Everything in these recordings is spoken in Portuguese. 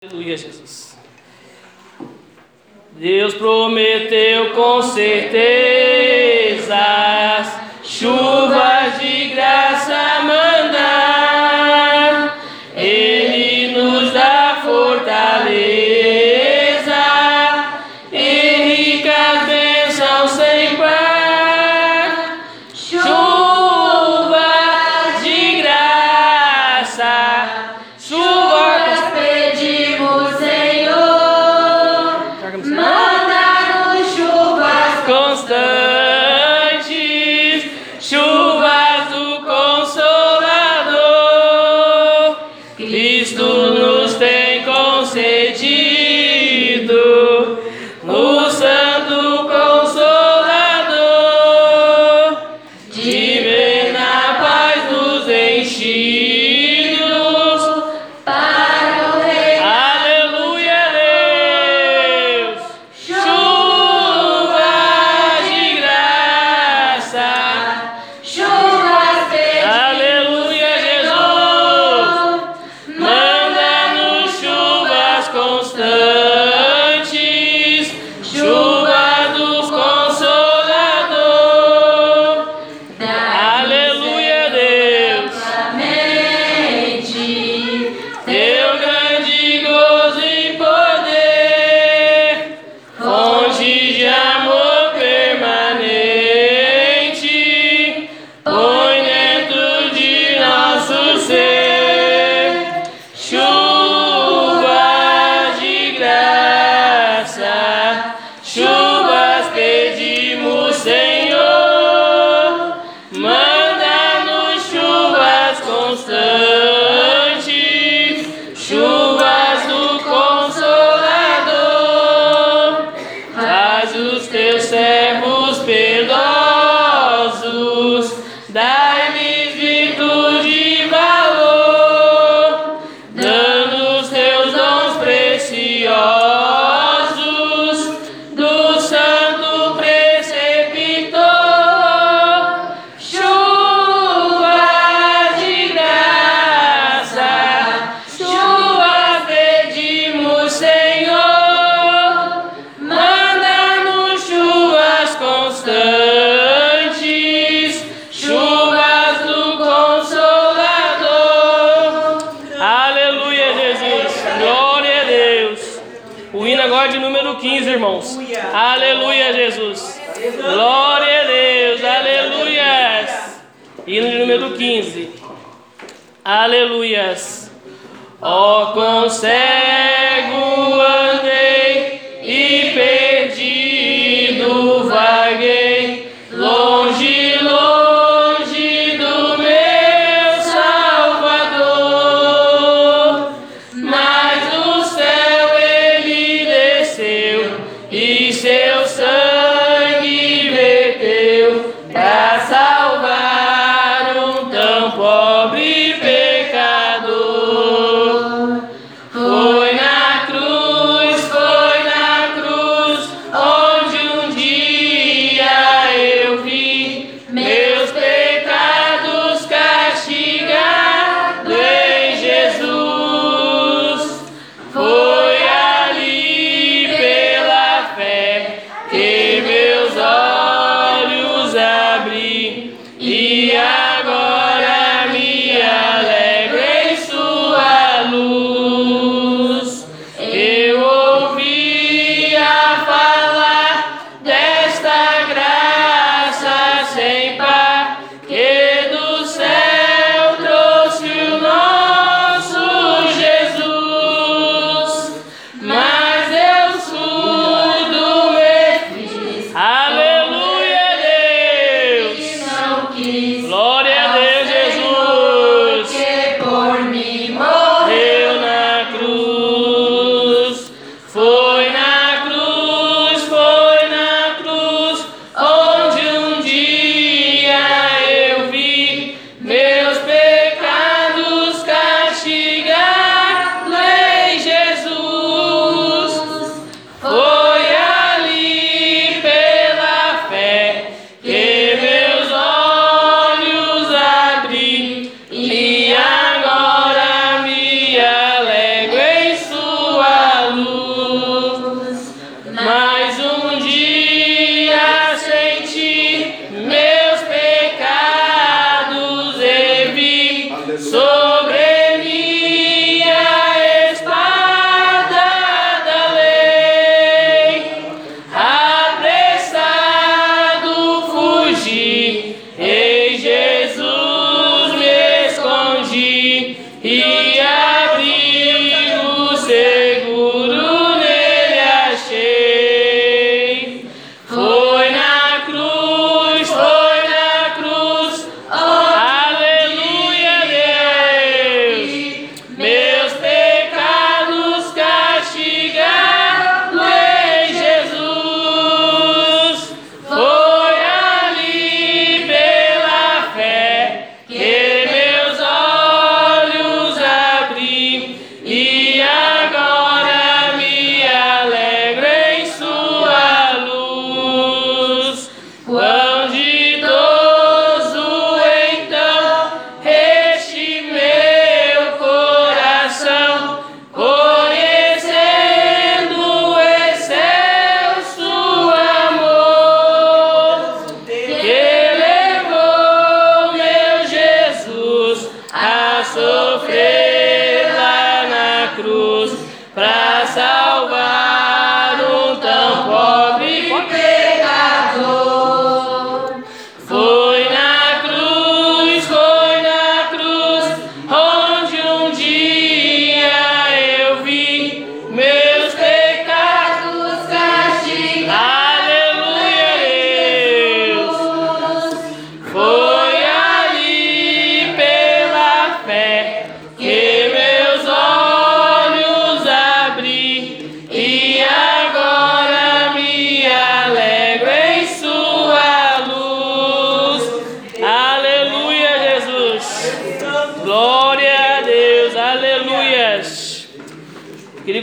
Aleluia, Jesus. Deus prometeu com certeza chuvas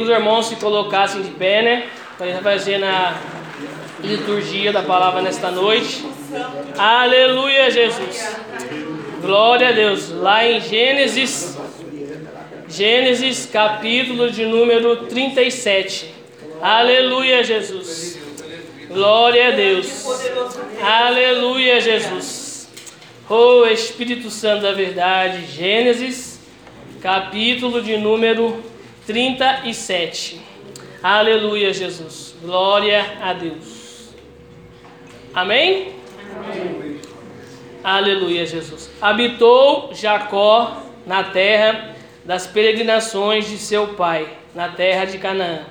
os irmãos se colocassem de pé, né? Para fazer na liturgia da palavra nesta noite. Aleluia, Jesus. Glória a Deus. Lá em Gênesis, Gênesis capítulo de número 37. Aleluia, Jesus. Glória a Deus. Aleluia, Jesus. Oh Espírito Santo da verdade. Gênesis capítulo de número 37. Aleluia, Jesus. Glória a Deus. Amém? Aleluia, Jesus. Habitou Jacó na terra das peregrinações de seu pai, na terra de Canaã.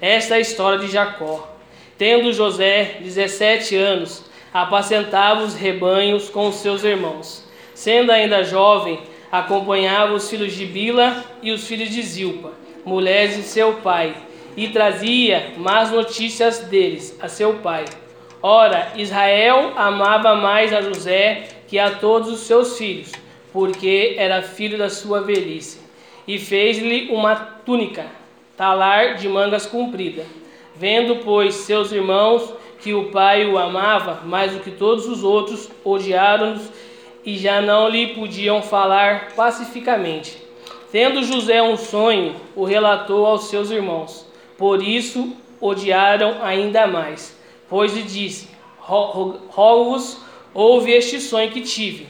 Esta é a história de Jacó. Tendo José 17 anos, apacentava os rebanhos com os seus irmãos. Sendo ainda jovem, acompanhava os filhos de Bila e os filhos de Zilpa, mulheres de seu pai, e trazia más notícias deles a seu pai. Ora, Israel amava mais a José que a todos os seus filhos, porque era filho da sua velhice. E fez-lhe uma túnica, talar de mangas comprida. Vendo, pois, seus irmãos que o pai o amava mais do que todos os outros, odiaram-nos e já não lhe podiam falar pacificamente. Tendo José um sonho, o relatou aos seus irmãos. Por isso odiaram ainda mais. Pois lhe disse: "Ro- ro- Rogo-vos, ouve este sonho que tive.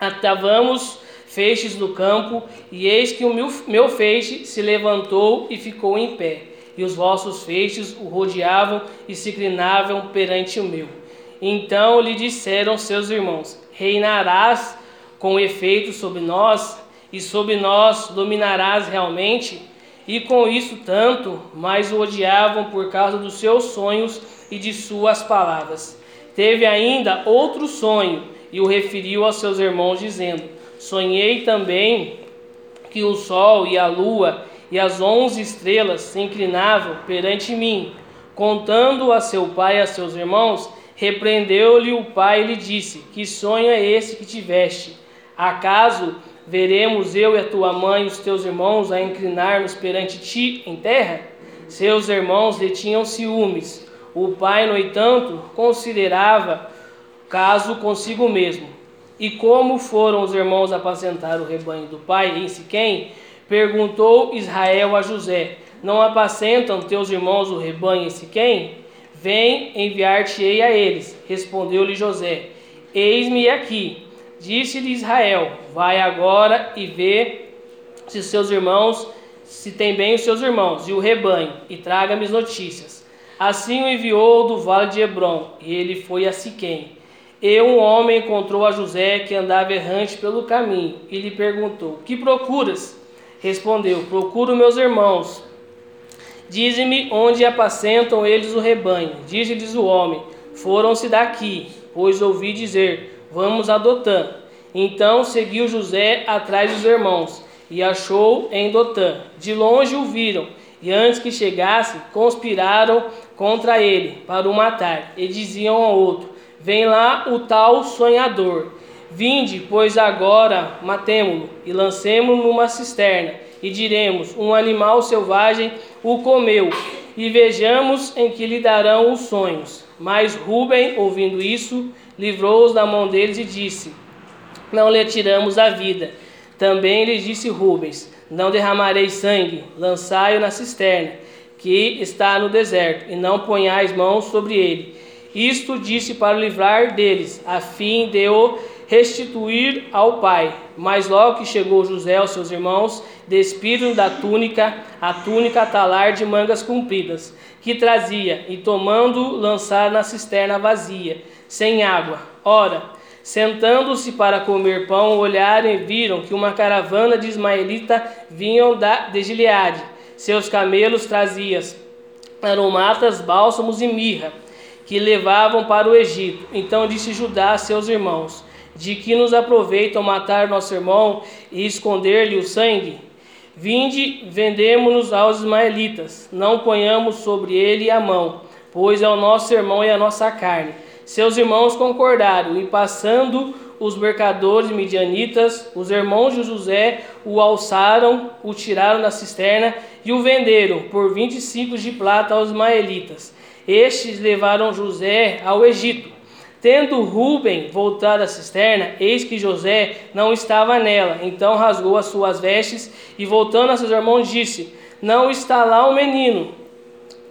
Atavamos feixes no campo, e eis que o meu, meu feixe se levantou e ficou em pé, e os vossos feixes o rodeavam e se inclinavam perante o meu. Então lhe disseram seus irmãos: Reinarás com efeito sobre nós, e sobre nós dominarás realmente? E com isso tanto, mais o odiavam por causa dos seus sonhos e de suas palavras. Teve ainda outro sonho, e o referiu aos seus irmãos, dizendo: Sonhei também que o sol e a lua e as onze estrelas se inclinavam perante mim. Contando a seu pai e a seus irmãos, repreendeu-lhe o pai e lhe disse: Que sonho é esse que tiveste? Acaso veremos eu e a tua mãe e os teus irmãos a inclinar-nos perante ti em terra? Seus irmãos lhe tinham ciúmes. O pai, no entanto, considerava caso consigo mesmo. E como foram os irmãos apacentar o rebanho do pai em Siquém, perguntou Israel a José: Não apacentam teus irmãos o rebanho em Siquém? Vem, enviar-te-ei a eles. Respondeu-lhe José: Eis-me aqui. Disse-lhe Israel: Vai agora e vê se seus irmãos, se tem bem os seus irmãos e o rebanho, e traga-me notícias. Assim o enviou do vale de Hebron, e ele foi a Siquém. E um homem encontrou a José que andava errante pelo caminho, e lhe perguntou: Que procuras? Respondeu: Procuro meus irmãos. Dize-me onde apacentam eles o rebanho. Diz-lhes o homem: Foram-se daqui, pois ouvi dizer: Vamos a Dotã. Então seguiu José atrás dos irmãos, e achou em Dotã. De longe o viram, e antes que chegasse, conspiraram contra ele para o matar, e diziam ao outro: Vem lá o tal sonhador. Vinde, pois agora matemo-lo e lancemo-lo numa cisterna, e diremos: Um animal selvagem o comeu, e vejamos em que lhe darão os sonhos. Mas Rubem, ouvindo isso, livrou-os da mão deles e disse: Não lhe tiramos a vida. Também lhe disse Rubens: Não derramarei sangue, lançai-o na cisterna, que está no deserto, e não ponhais mãos sobre ele. Isto disse para o livrar deles, a fim de o restituir ao pai. Mas logo que chegou José aos seus irmãos, despiram da túnica a túnica talar de mangas compridas, que trazia, e tomando, lançaram na cisterna vazia, sem água. Ora, sentando-se para comer pão, olharam e viram que uma caravana de ismaelita vinham da, de Gileade. Seus camelos traziam aromatas, bálsamos e mirra, que levavam para o Egito. Então disse Judá a seus irmãos: De que nos aproveitam matar nosso irmão e esconder-lhe o sangue? Vinde, vendemo-nos aos ismaelitas, não ponhamos sobre ele a mão, pois é o nosso irmão e a nossa carne. Seus irmãos concordaram, e passando os mercadores midianitas, os irmãos de José, o alçaram, o tiraram da cisterna e o venderam por vinte ciclos de prata aos ismaelitas. Estes levaram José ao Egito. Tendo Ruben voltado à cisterna, eis que José não estava nela. Então rasgou as suas vestes e, voltando a seus irmãos, disse: Não está lá o menino.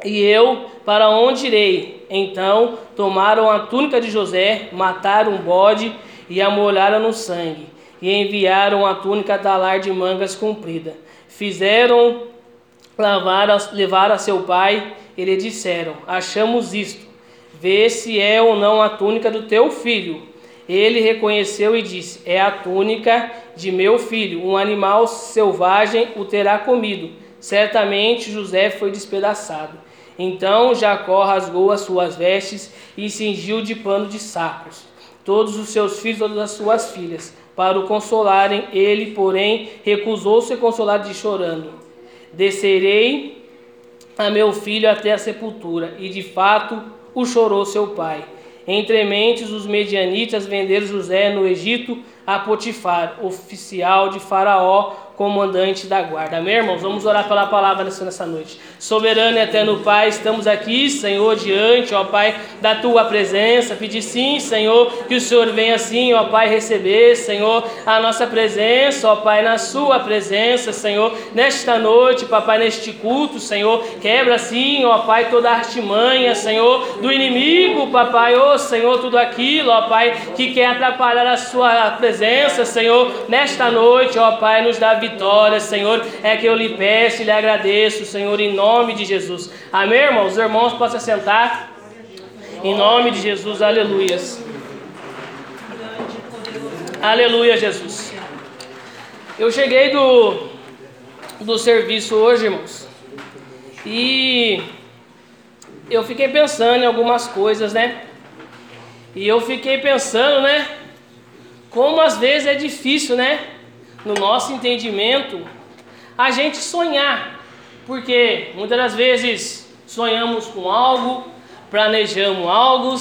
E eu, para onde irei? Então tomaram a túnica de José, mataram um bode e a molharam no sangue, e enviaram a túnica talar de mangas comprida. Fizeram lavar, levar a seu pai, e lhe disseram: Achamos isto Vê se é ou não a túnica do teu filho. Ele reconheceu e disse: É a túnica de meu filho. Um animal selvagem o terá comido. Certamente José foi despedaçado. Então Jacó rasgou as suas vestes e cingiu de pano de sacos todos os seus filhos, todas as suas filhas, para o consolarem. Ele, porém, recusou-se a consolar de chorando. Descerei a meu filho até a sepultura, e de fato o chorou seu pai. Entre mentes, os medianitas venderam José no Egito a Potifar, oficial de Faraó, comandante da guarda. Amém, irmãos? Vamos orar pela palavra nessa noite. Soberano e eterno Pai, estamos aqui, Senhor, diante, ó Pai, da Tua presença. Pedir sim, Senhor, que o Senhor venha assim, ó Pai, receber, Senhor, a nossa presença, ó Pai, na Sua presença, Senhor, nesta noite, Papai, neste culto, Senhor, quebra sim, ó Pai, toda a artimanha, Senhor, do inimigo, Papai, ó Senhor, tudo aquilo, ó Pai, que quer atrapalhar a Sua presença, Senhor, nesta noite, ó Pai, nos dá vitória, Senhor, é que eu lhe peço e lhe agradeço, Senhor, em nome de Jesus. Amém, irmãos? Os irmãos possam sentar. Em nome de Jesus, aleluias. Aleluia, Jesus. Eu cheguei do, do serviço hoje, irmãos, e eu fiquei pensando em algumas coisas, né? E eu fiquei pensando, né? Como às vezes é difícil, né? No nosso entendimento, a gente sonhar, porque muitas das vezes sonhamos com algo, planejamos algo,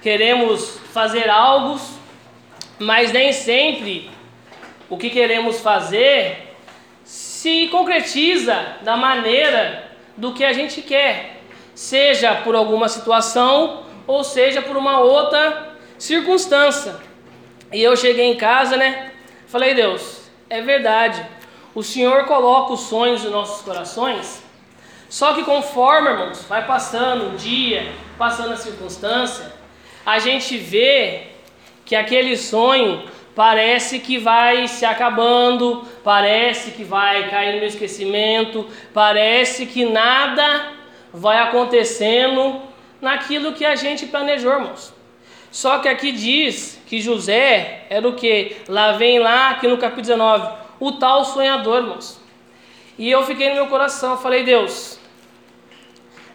queremos fazer algo, mas nem sempre o que queremos fazer se concretiza da maneira do que a gente quer, seja por alguma situação ou seja por uma outra circunstância. E eu cheguei em casa, né? Falei, Deus, é verdade. O Senhor coloca os sonhos nos nossos corações. Só que conforme, irmãos, vai passando o dia, passando a circunstância, a gente vê que aquele sonho parece que vai se acabando, parece que vai cair no esquecimento, parece que nada vai acontecendo naquilo que a gente planejou, irmãos. Só que aqui diz que José era o que? Lá vem lá, aqui no capítulo 19, o tal sonhador, irmãos. E eu fiquei no meu coração, falei, Deus,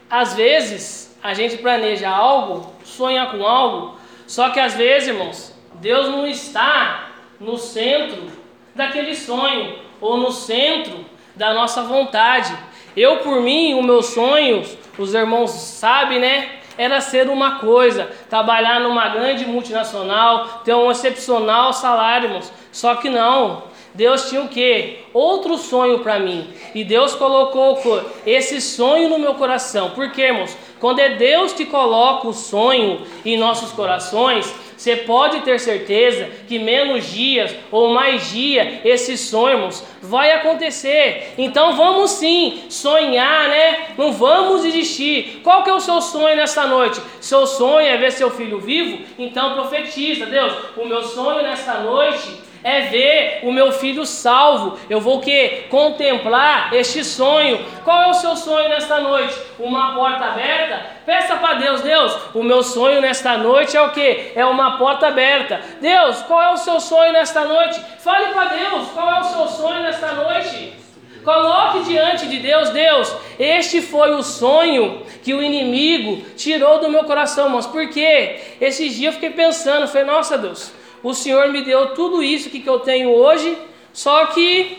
às vezes a gente planeja algo, sonha com algo, só que às vezes, irmãos, Deus não está no centro daquele sonho, ou no centro da nossa vontade. Eu, por mim, o meu sonho, os irmãos sabem, né? Era ser uma coisa, trabalhar numa grande multinacional, ter um excepcional salário, irmãos. Só que não. Deus tinha o quê? Outro sonho para mim. E Deus colocou esse sonho no meu coração. Por quê, irmãos? Quando é Deus que coloca o sonho em nossos corações, você pode ter certeza que menos dias ou mais dia esse sonho, irmãos, vai acontecer. Então vamos sim sonhar, né? Não vamos desistir. Qual que é o seu sonho nesta noite? Seu sonho é ver seu filho vivo? Então profetiza, Deus, o meu sonho nesta noite é ver o meu filho salvo. Eu vou que contemplar este sonho. Qual é o seu sonho nesta noite? Uma porta aberta? Peça para Deus, Deus, o meu sonho nesta noite é o que? É uma porta aberta. Deus, qual é o seu sonho nesta noite? Fale para Deus, qual é o seu sonho nesta noite? Coloque diante de Deus, Deus, este foi o sonho que o inimigo tirou do meu coração, mas por quê? Esses dias eu fiquei pensando, falei, nossa Deus, o Senhor me deu tudo isso que, que eu tenho hoje, só que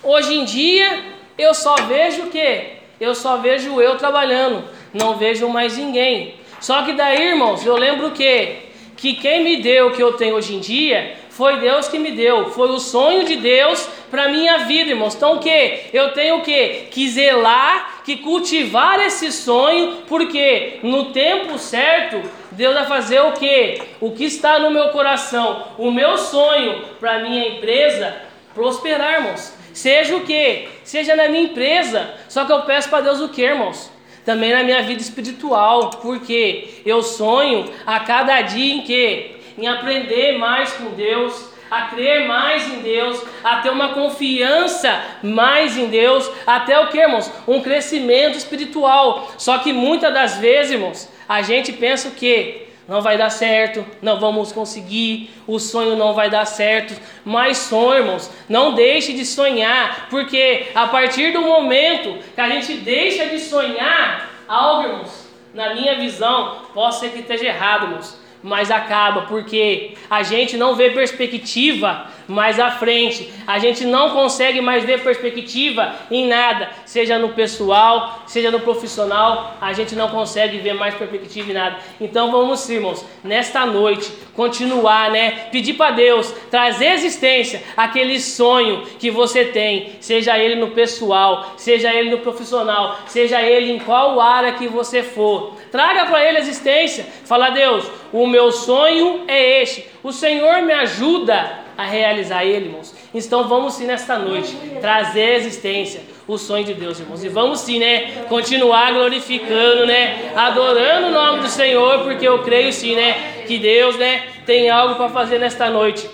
hoje em dia eu só vejo o quê? Eu só vejo eu trabalhando, não vejo mais ninguém. Só que daí, irmãos, eu lembro que que quem me deu o que eu tenho hoje em dia foi Deus que me deu, foi o sonho de Deus para minha vida, irmãos. Então o que? Eu tenho o que? Que zelar, que cultivar esse sonho, porque no tempo certo Deus vai fazer o que? O que está no meu coração, o meu sonho para minha empresa prosperar, irmãos. Seja o que? Seja na minha empresa. Só que eu peço para Deus o que, irmãos? Também na minha vida espiritual, porque eu sonho a cada dia em que? Em aprender mais com Deus, a crer mais em Deus, a ter uma confiança mais em Deus, até o que, irmãos? Um crescimento espiritual. Só que muitas das vezes, irmãos, a gente pensa o que? Não vai dar certo, não vamos conseguir, o sonho não vai dar certo. Mas sonho, irmãos, não deixe de sonhar, porque a partir do momento que a gente deixa de sonhar, algo, irmãos, na minha visão, pode ser que esteja errado, irmãos mas acaba porque a gente não vê perspectiva mais à frente, a gente não consegue mais ver perspectiva em nada, seja no pessoal, seja no profissional, a gente não consegue ver mais perspectiva em nada. Então vamos, irmãos, nesta noite, continuar, né? Pedir para Deus trazer existência aquele sonho que você tem, seja ele no pessoal, seja ele no profissional, seja ele em qual área que você for. Traga para ele existência. Fala, Deus, o meu sonho é este. O Senhor me ajuda a realizar ele, irmãos. Então vamos sim nesta noite trazer à existência o sonho de Deus, irmãos. E vamos sim, né, continuar glorificando, né, adorando o nome do Senhor, porque eu creio sim, né, que Deus, né, tem algo para fazer nesta noite.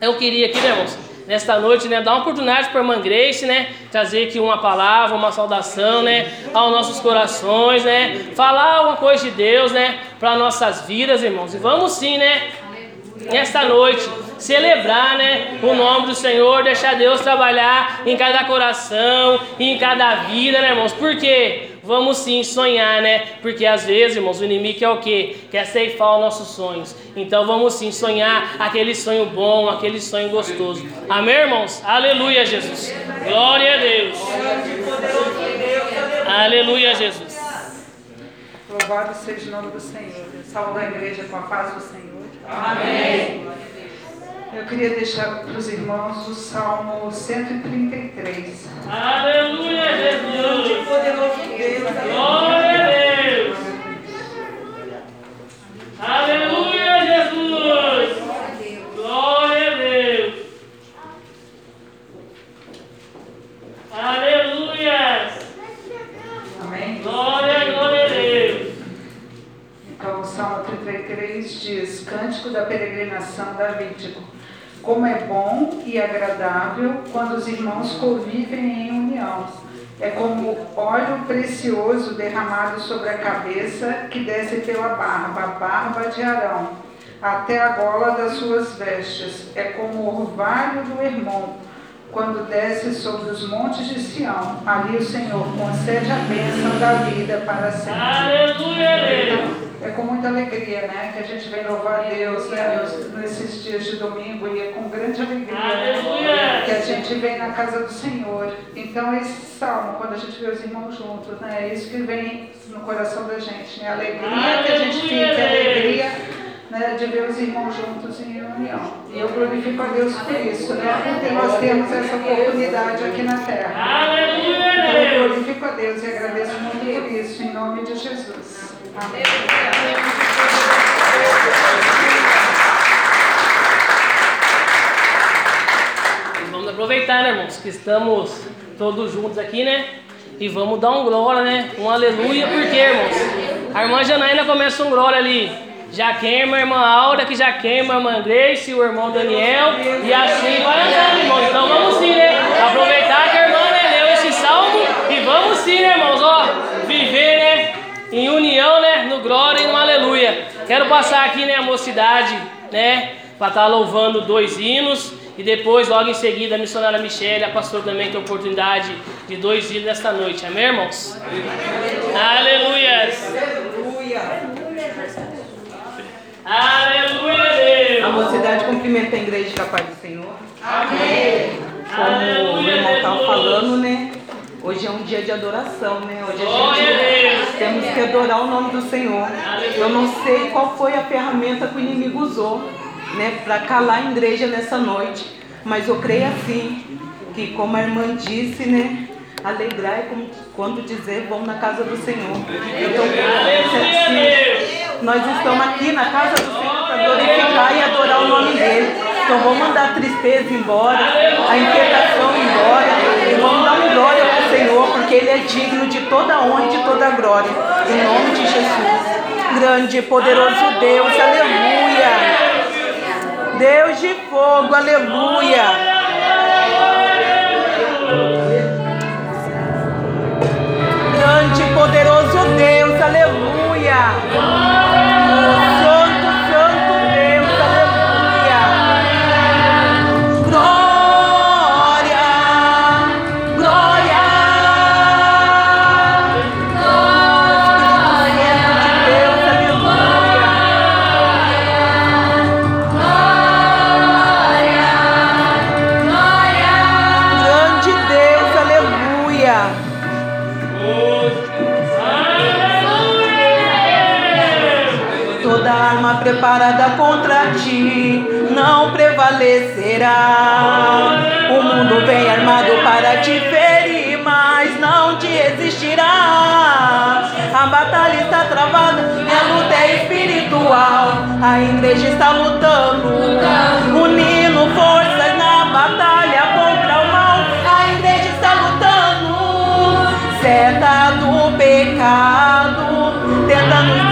Eu queria aqui, né, irmãos, nesta noite, né, dar uma oportunidade para a irmã Grace, né, trazer aqui uma palavra, uma saudação, né, aos nossos corações, né, falar alguma coisa de Deus, né, para nossas vidas, irmãos. E vamos sim, né, nesta noite celebrar, né, o nome do Senhor, deixar Deus trabalhar em cada coração, em cada vida, né, irmãos? Por quê? Vamos sim sonhar, né? Porque às vezes, irmãos, o inimigo quer o quê? Quer ceifar os nossos sonhos. Então vamos sim sonhar aquele sonho bom, aquele sonho gostoso. Amém, irmãos? Aleluia, Jesus. Glória a Deus. Aleluia, Jesus. Louvado seja o nome do Senhor. Salve a igreja com a paz do Senhor. Amém. Eu queria deixar para os irmãos o Salmo 133. Aleluia, Jesus. Glória a Deus. Aleluia, Jesus. Glória a Deus. Aleluia. Amém? Glória, glória a Deus. 43 diz: Cântico da Peregrinação da Davídico. Como é bom e agradável quando os irmãos convivem em união. É como óleo precioso derramado sobre a cabeça que desce pela barba, a barba de Arão, até a gola das suas vestes. É como o orvalho do irmão quando desce sobre os montes de Sião. Ali o Senhor concede a bênção da vida para sempre. Aleluia! Então, é com muita alegria, né, que a gente vem louvar a Deus, né, Deus, nesses dias de domingo e é com grande alegria Aleluia. que a gente vem na casa do Senhor. Então esse salmo, quando a gente vê os irmãos juntos, né, é isso que vem no coração da gente, né, a alegria que a gente Aleluia, fica, a alegria né, de ver os irmãos juntos em união. E eu glorifico a Deus por isso, né, porque nós temos essa oportunidade aqui na terra. Aleluia, Então, eu glorifico a Deus e agradeço muito por isso, em nome de Jesus. E vamos aproveitar, né, irmãos, que estamos todos juntos aqui, né? E vamos dar um glória, né? Um aleluia, porque, irmãos, a irmã Janaína começa um glória ali já queima a irmã Aura, que já queima a irmã Grace, o irmão Daniel, e assim vai andando, irmãos. Então vamos sim, né? Aproveitar que a irmã né, leu esse salmo e vamos sim, né, irmãos? Ó, em união, né? No glória e no aleluia. Quero passar aqui, né, a mocidade, né? Para estar tá louvando dois hinos. E depois, logo em seguida, a missionária Michelle, a pastora também tem a oportunidade de dois hinos nesta noite. Amém, irmãos? Aleluia. Aleluia, Deus. A mocidade cumprimenta a igreja da paz do Senhor. Amém. Como Aleluia, o irmão estava falando, né? Hoje é um dia de adoração, né? Hoje a gente temos que adorar o nome do Senhor. Eu não sei qual foi a ferramenta que o inimigo usou, né? Para calar a igreja nessa noite. Mas eu creio assim, que como a irmã disse, né? Alegrar é como quando dizer vão na casa do Senhor. Então, Deus. nós estamos aqui na casa do Senhor para glorificar e adorar o nome dele. Então vamos mandar a tristeza embora, a inquietação embora e vamos dar um glória para o Senhor, porque Ele é digno de toda honra e de toda glória. Em nome de Jesus. Grande e poderoso Deus, aleluia. Deus de fogo, aleluia. Grande e poderoso Deus, aleluia. Preparada contra ti não prevalecerá. O mundo vem armado para te ferir, mas não te existirá. A batalha está travada a luta é espiritual. A igreja está lutando, unindo forças na batalha contra o mal. A igreja está lutando, seta do pecado, tenta nos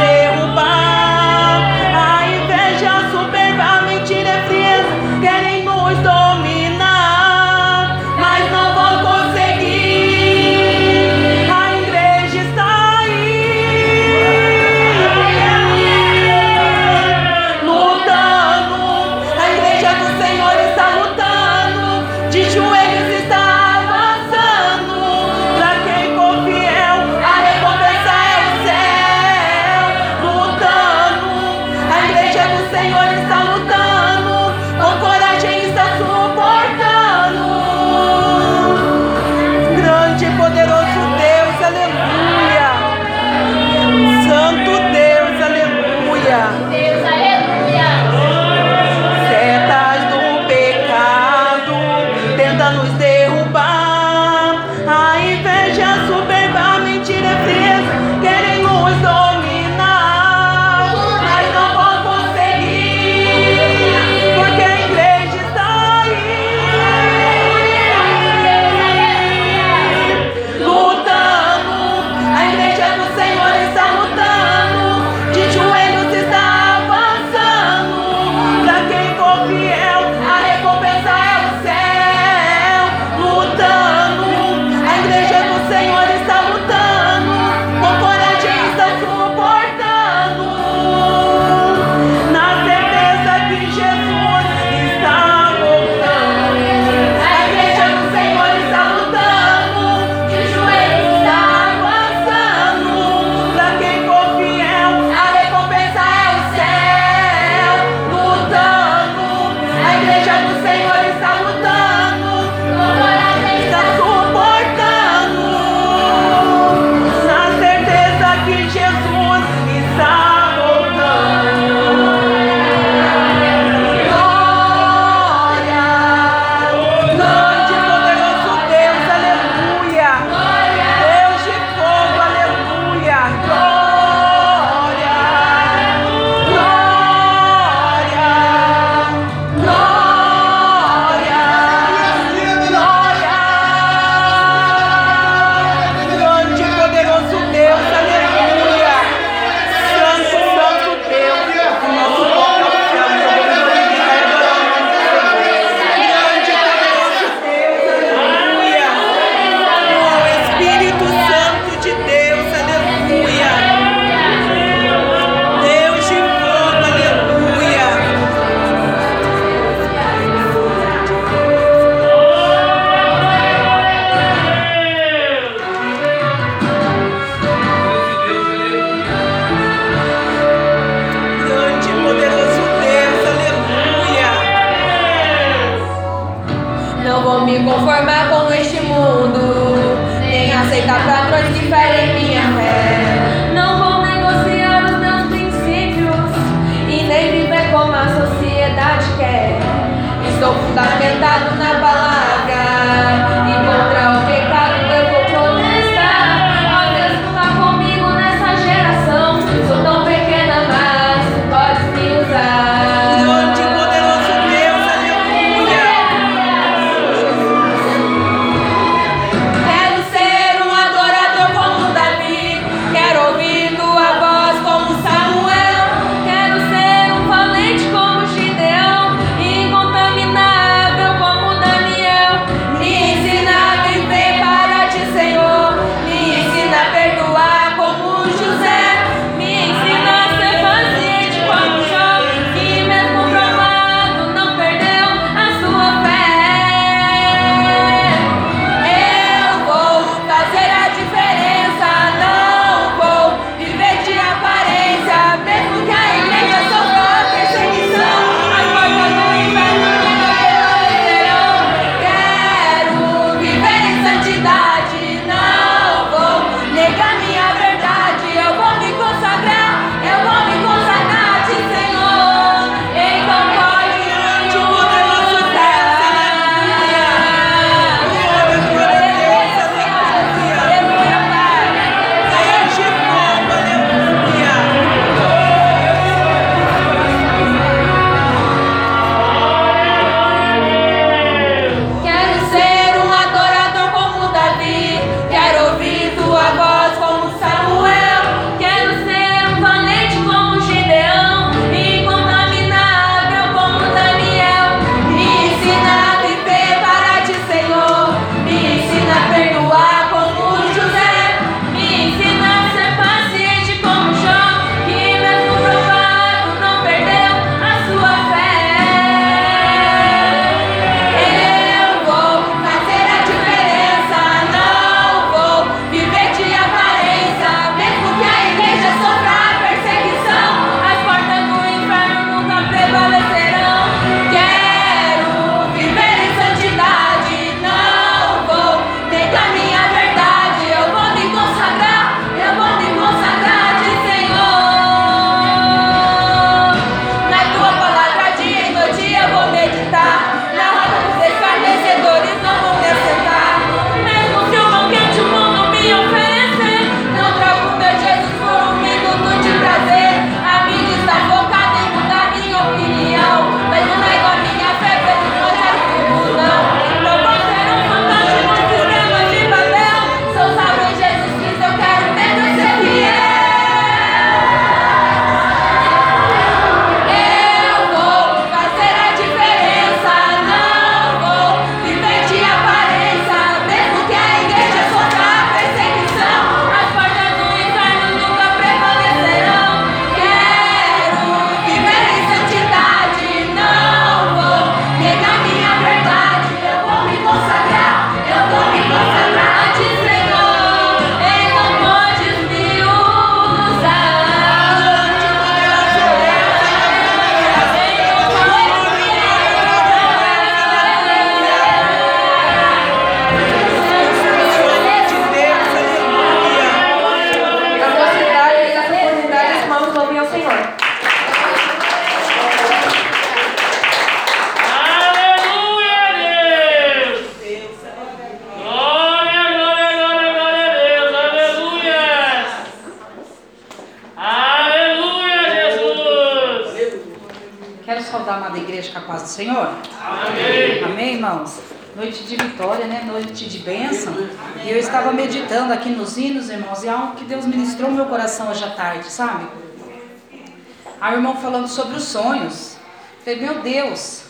irmão falando sobre os sonhos. Falei, meu Deus,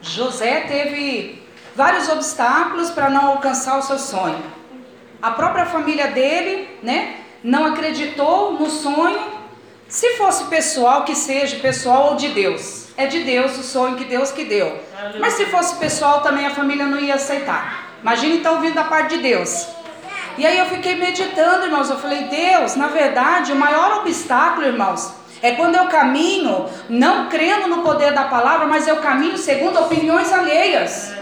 José teve vários obstáculos para não alcançar o seu sonho. A própria família dele, né, não acreditou no sonho. Se fosse pessoal, que seja pessoal ou de Deus. É de Deus o sonho que Deus que deu. Mas se fosse pessoal, também a família não ia aceitar. Imagina então vindo da parte de Deus. E aí eu fiquei meditando, irmãos. Eu falei, Deus, na verdade, o maior obstáculo, irmãos, é quando eu caminho, não crendo no poder da palavra, mas eu caminho segundo opiniões alheias.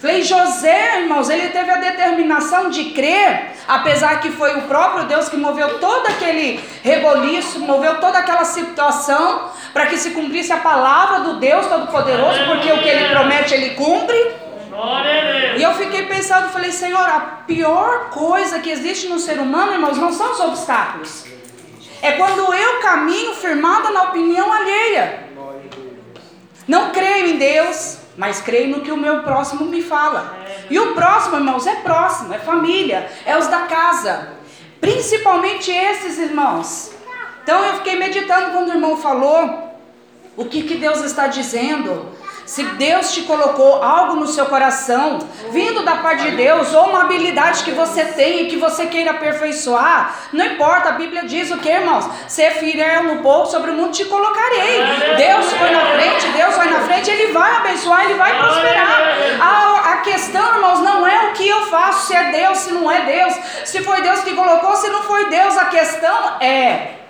Falei, José, irmãos, ele teve a determinação de crer, apesar que foi o próprio Deus que moveu todo aquele reboliço, moveu toda aquela situação, para que se cumprisse a palavra do Deus Todo-Poderoso, porque o que ele promete, ele cumpre. E eu fiquei pensando, falei, Senhor, a pior coisa que existe no ser humano, irmãos, não são os obstáculos. É quando eu caminho firmada na opinião alheia. Não creio em Deus, mas creio no que o meu próximo me fala. E o próximo, irmãos, é próximo, é família, é os da casa. Principalmente esses irmãos. Então eu fiquei meditando quando o irmão falou o que, que Deus está dizendo. Se Deus te colocou algo no seu coração, vindo da parte de Deus, ou uma habilidade que você tem e que você queira aperfeiçoar, não importa, a Bíblia diz o que, irmãos? Ser fiel no pouco, sobre o mundo te colocarei. Deus foi na frente, Deus vai na frente, Ele vai abençoar, Ele vai prosperar. A, a questão, irmãos, não é o que eu faço, se é Deus, se não é Deus, se foi Deus que colocou, se não foi Deus, a questão é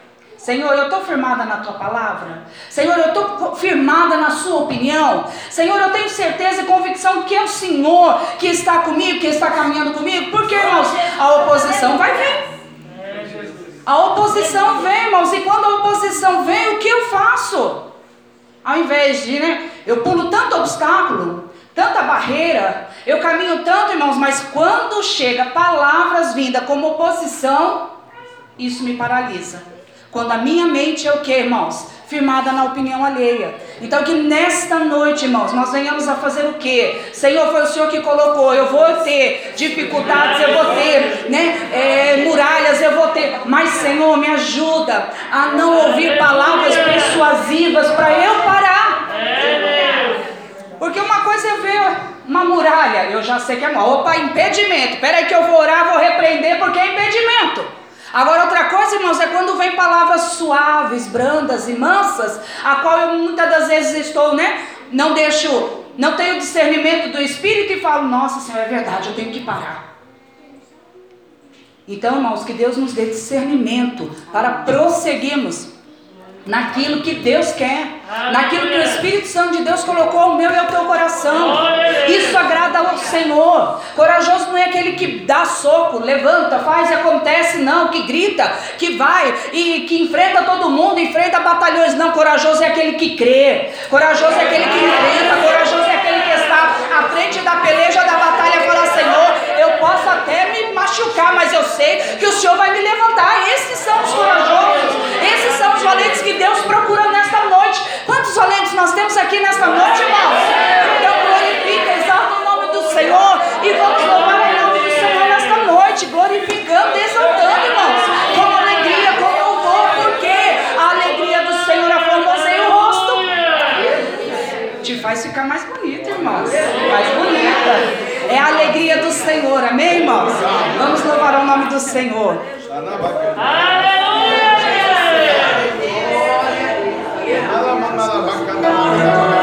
Senhor, eu estou firmada na tua palavra. Senhor, eu estou firmada na sua opinião. Senhor, eu tenho certeza e convicção que é o Senhor que está comigo, que está caminhando comigo. Porque, irmãos, a oposição vai vir. A oposição vem, irmãos. E quando a oposição vem, o que eu faço? Ao invés de, né? Eu pulo tanto obstáculo, tanta barreira, eu caminho tanto, irmãos, mas quando chega palavras vindas como oposição, isso me paralisa. Quando a minha mente é o que, irmãos? Firmada na opinião alheia. Então que nesta noite, irmãos, nós venhamos a fazer o que? Senhor, foi o Senhor que colocou. Eu vou ter dificuldades, eu vou ter, né? É, muralhas, eu vou ter. Mas, Senhor, me ajuda a não ouvir palavras persuasivas para eu parar. Porque uma coisa é ver uma muralha, eu já sei que é mal. Opa, impedimento. Peraí que eu vou orar, vou repreender porque é impedimento. Agora, outra coisa, irmãos, é quando vem palavras suaves, brandas e mansas, a qual eu muitas das vezes estou, né? Não deixo, não tenho discernimento do Espírito e falo, nossa Senhor, é verdade, eu tenho que parar. Então, irmãos, que Deus nos dê discernimento para prosseguirmos naquilo que Deus quer, naquilo que o Espírito Santo de Deus colocou no meu e ao teu coração. Isso agrada ao Senhor. Corajoso não é aquele que dá soco, levanta, faz e acontece, não, que grita, que vai e que enfrenta todo mundo, enfrenta batalhões. Não, corajoso é aquele que crê, corajoso é aquele que enfrenta, corajoso é aquele que está à frente da peleja, da batalha e fala: Senhor, eu posso até machucar, mas eu sei que o Senhor vai me levantar. Esses são os corajosos, esses são os valentes que Deus procura nesta noite. Quantos valentes nós temos aqui nesta noite, irmãos? Então glorifica, exalta o nome do Senhor e vamos louvar o nome do Senhor nesta noite, glorificando, exaltando, irmãos, com alegria, com louvor, porque a alegria do Senhor aformoseia o rosto. Te faz ficar mais bonito, irmãos. Mais bonita. É a alegria do Senhor, amém, irmãos? Louvar o nome do Senhor. Aleluia!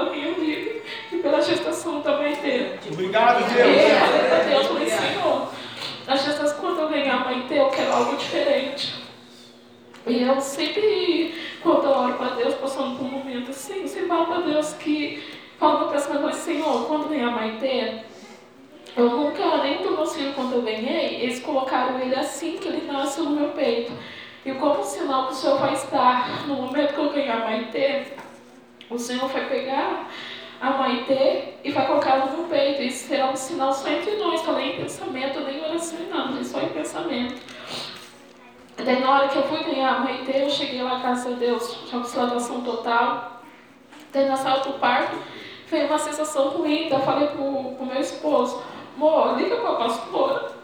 Pela minha vida e pela gestação mãe dele. Obrigado, Deus. eu falei para Deus, falei, Senhor, a gestação quando eu ganhar a mãe dele, eu quero algo diferente. E eu sempre, quando eu oro para Deus, passando por um momento assim, sempre falo para Deus que, falo para pessoa, mas Senhor, quando ganhar a mãe dele, eu nunca, nem do meu filho quando eu ganhei, eles colocaram ele assim que ele nasce no meu peito. E como sinal que o Senhor vai estar no momento que eu ganhar a Maitê, o Senhor vai pegar a Maitê e vai colocar no peito. Isso será um sinal só entre nós, falei em pensamento, nem oração e nada, mas só em pensamento. Daí na hora que eu fui ganhar a Maitê, eu cheguei lá, graças a Deus, já com total. Daí na sala do parto, veio uma sensação ruim, daí eu falei pro, pro meu esposo, amor, liga pra pastora.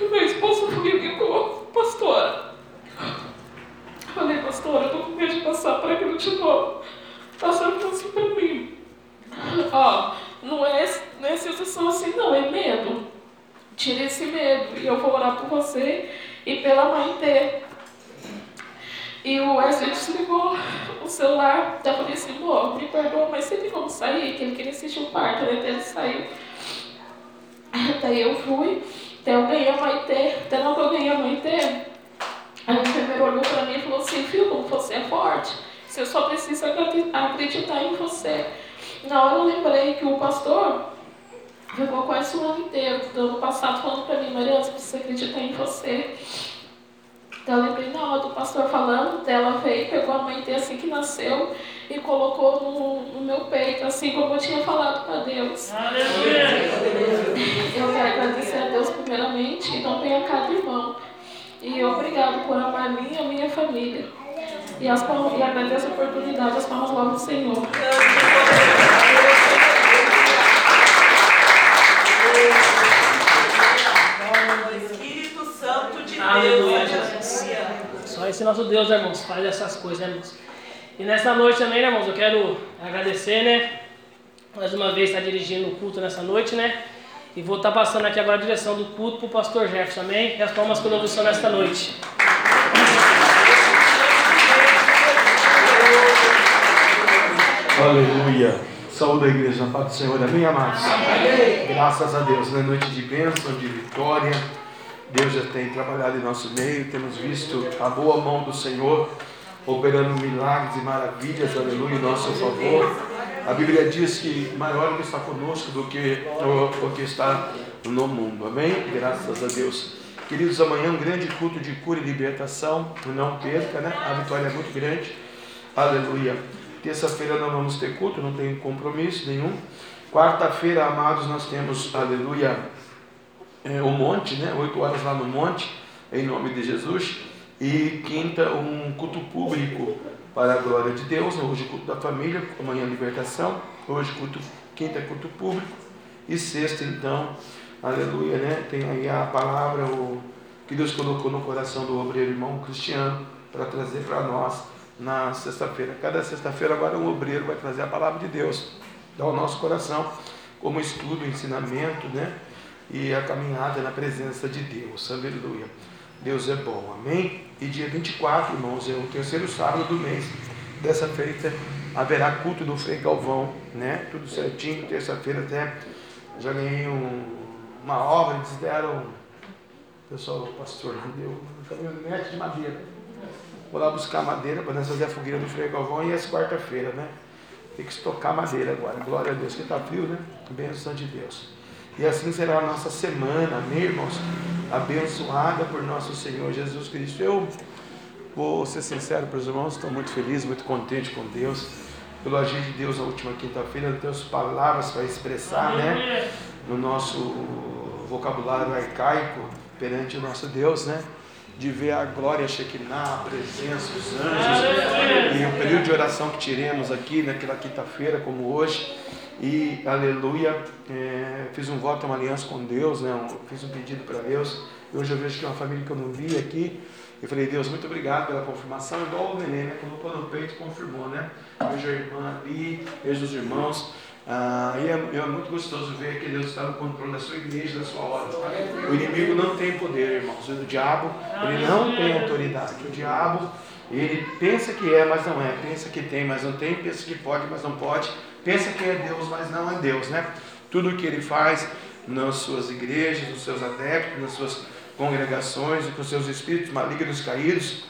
Meu esposo foi e Falei, pastora, eu tô com medo de passar por aquilo de novo. A pastora falou assim pra mim, ó, não é, não é sensação assim não, é medo. Tira esse medo e eu vou orar por você e pela mãe dele. E o Wesley desligou o celular, eu falei assim, amor, me perdoa, mas você tem como sair? Que ele queria assistir o parto, né? Daí ele saiu. Daí eu fui, daí eu ganhei a Maitê, daí não que eu ganhei a Maitê, aí o enfermeiro olhou pra mim e falou assim, filho, como você é forte, você só precisa acredi- acreditar em você. Na hora eu lembrei que o pastor ficou quase um ano inteiro, do ano passado, falando pra mim, Mariana, você precisa acreditar em você. Então eu lembrei na hora do pastor falando, dela veio, pegou a mãe dele assim que nasceu e colocou no, no meu peito, assim como eu tinha falado para Deus. Aleluia. Eu quero agradecer a Deus primeiramente e também a cada irmão. E obrigado por amar a mim e a minha família. E, as palmas, e agradeço a oportunidade, as palmas logo do Senhor. Espírito Santo de Aleluia, Deus. Só esse nosso Deus, né, irmãos, faz essas coisas, né, irmãos? E nessa noite também, né, irmãos, eu quero agradecer, né? Mais uma vez estar dirigindo o culto nessa noite, né? E vou estar passando aqui agora a direção do culto para o pastor Jefferson, amém? E as palmas que eu nesta noite. Aleluia. Saúde a igreja, paz do Senhor. Amém, amados? Graças a Deus, na noite de bênção, de vitória. Deus já tem trabalhado em nosso meio, temos visto a boa mão do Senhor operando milagres e maravilhas, aleluia, em nosso favor. A Bíblia diz que maior que está conosco do que o, o que está no mundo. Amém? Graças a Deus. Queridos, amanhã um grande culto de cura e libertação. Não perca, né? A vitória é muito grande. Aleluia. Terça-feira não vamos ter culto, não tem compromisso nenhum. Quarta-feira, amados, nós temos, aleluia, é, o monte, né? Oito horas lá no monte, em nome de Jesus. E quinta, um culto público para a glória de Deus. Hoje, culto da família, amanhã, libertação. Hoje, culto, quinta, culto público. E sexta, então, aleluia, né? Tem aí a palavra o, que Deus colocou no coração do obreiro irmão cristiano para trazer para nós na sexta-feira. Cada sexta-feira, agora, um obreiro vai trazer a palavra de Deus ao nosso coração, como estudo, ensinamento, né? E a caminhada na presença de Deus. Aleluia. Deus é bom, amém? E dia 24, irmãos, é o terceiro sábado do mês. Dessa feita haverá culto do Frei Galvão, né? Tudo certinho, terça-feira até já ganhei um, uma obra, eles deram, pessoal, o pastor, deu um caminhonete de madeira. Vou lá buscar madeira para nós fazer a fogueira do Frei Galvão e essa quarta-feira, né? Tem que estocar madeira agora. Glória a Deus, que está frio, né? Bênção de Deus. E assim será a nossa semana, amém, irmãos? Abençoada por nosso Senhor Jesus Cristo. Eu vou ser sincero para os irmãos, estou muito feliz, muito contente com Deus. Pelo agir de Deus na última quinta-feira, temos palavras para expressar, né? No nosso vocabulário arcaico perante o nosso Deus, né? de ver a glória Shekinah, a presença dos anjos, e o período de oração que tiremos aqui naquela quinta-feira, como hoje, e aleluia, é, fiz um voto, uma aliança com Deus, né? Um, fiz um pedido para Deus. E hoje eu vejo que é uma família que eu não vi aqui. Eu falei, Deus, muito obrigado pela confirmação. Igual o neném, né? Colocou no peito e confirmou, né? Vejo a irmã ali, vejo os irmãos. Ah, e é, é, muito gostoso ver que Deus está no controle da sua igreja, da sua obra. O inimigo não tem poder, irmãos. O diabo, ele não tem autoridade. O diabo, ele pensa que é, mas não é. Pensa que tem, mas não tem. Pensa que pode, mas não pode pensa que é Deus, mas não é Deus, né? Tudo o que ele faz nas suas igrejas, nos seus adeptos, nas suas congregações, com seus espíritos malignos caídos,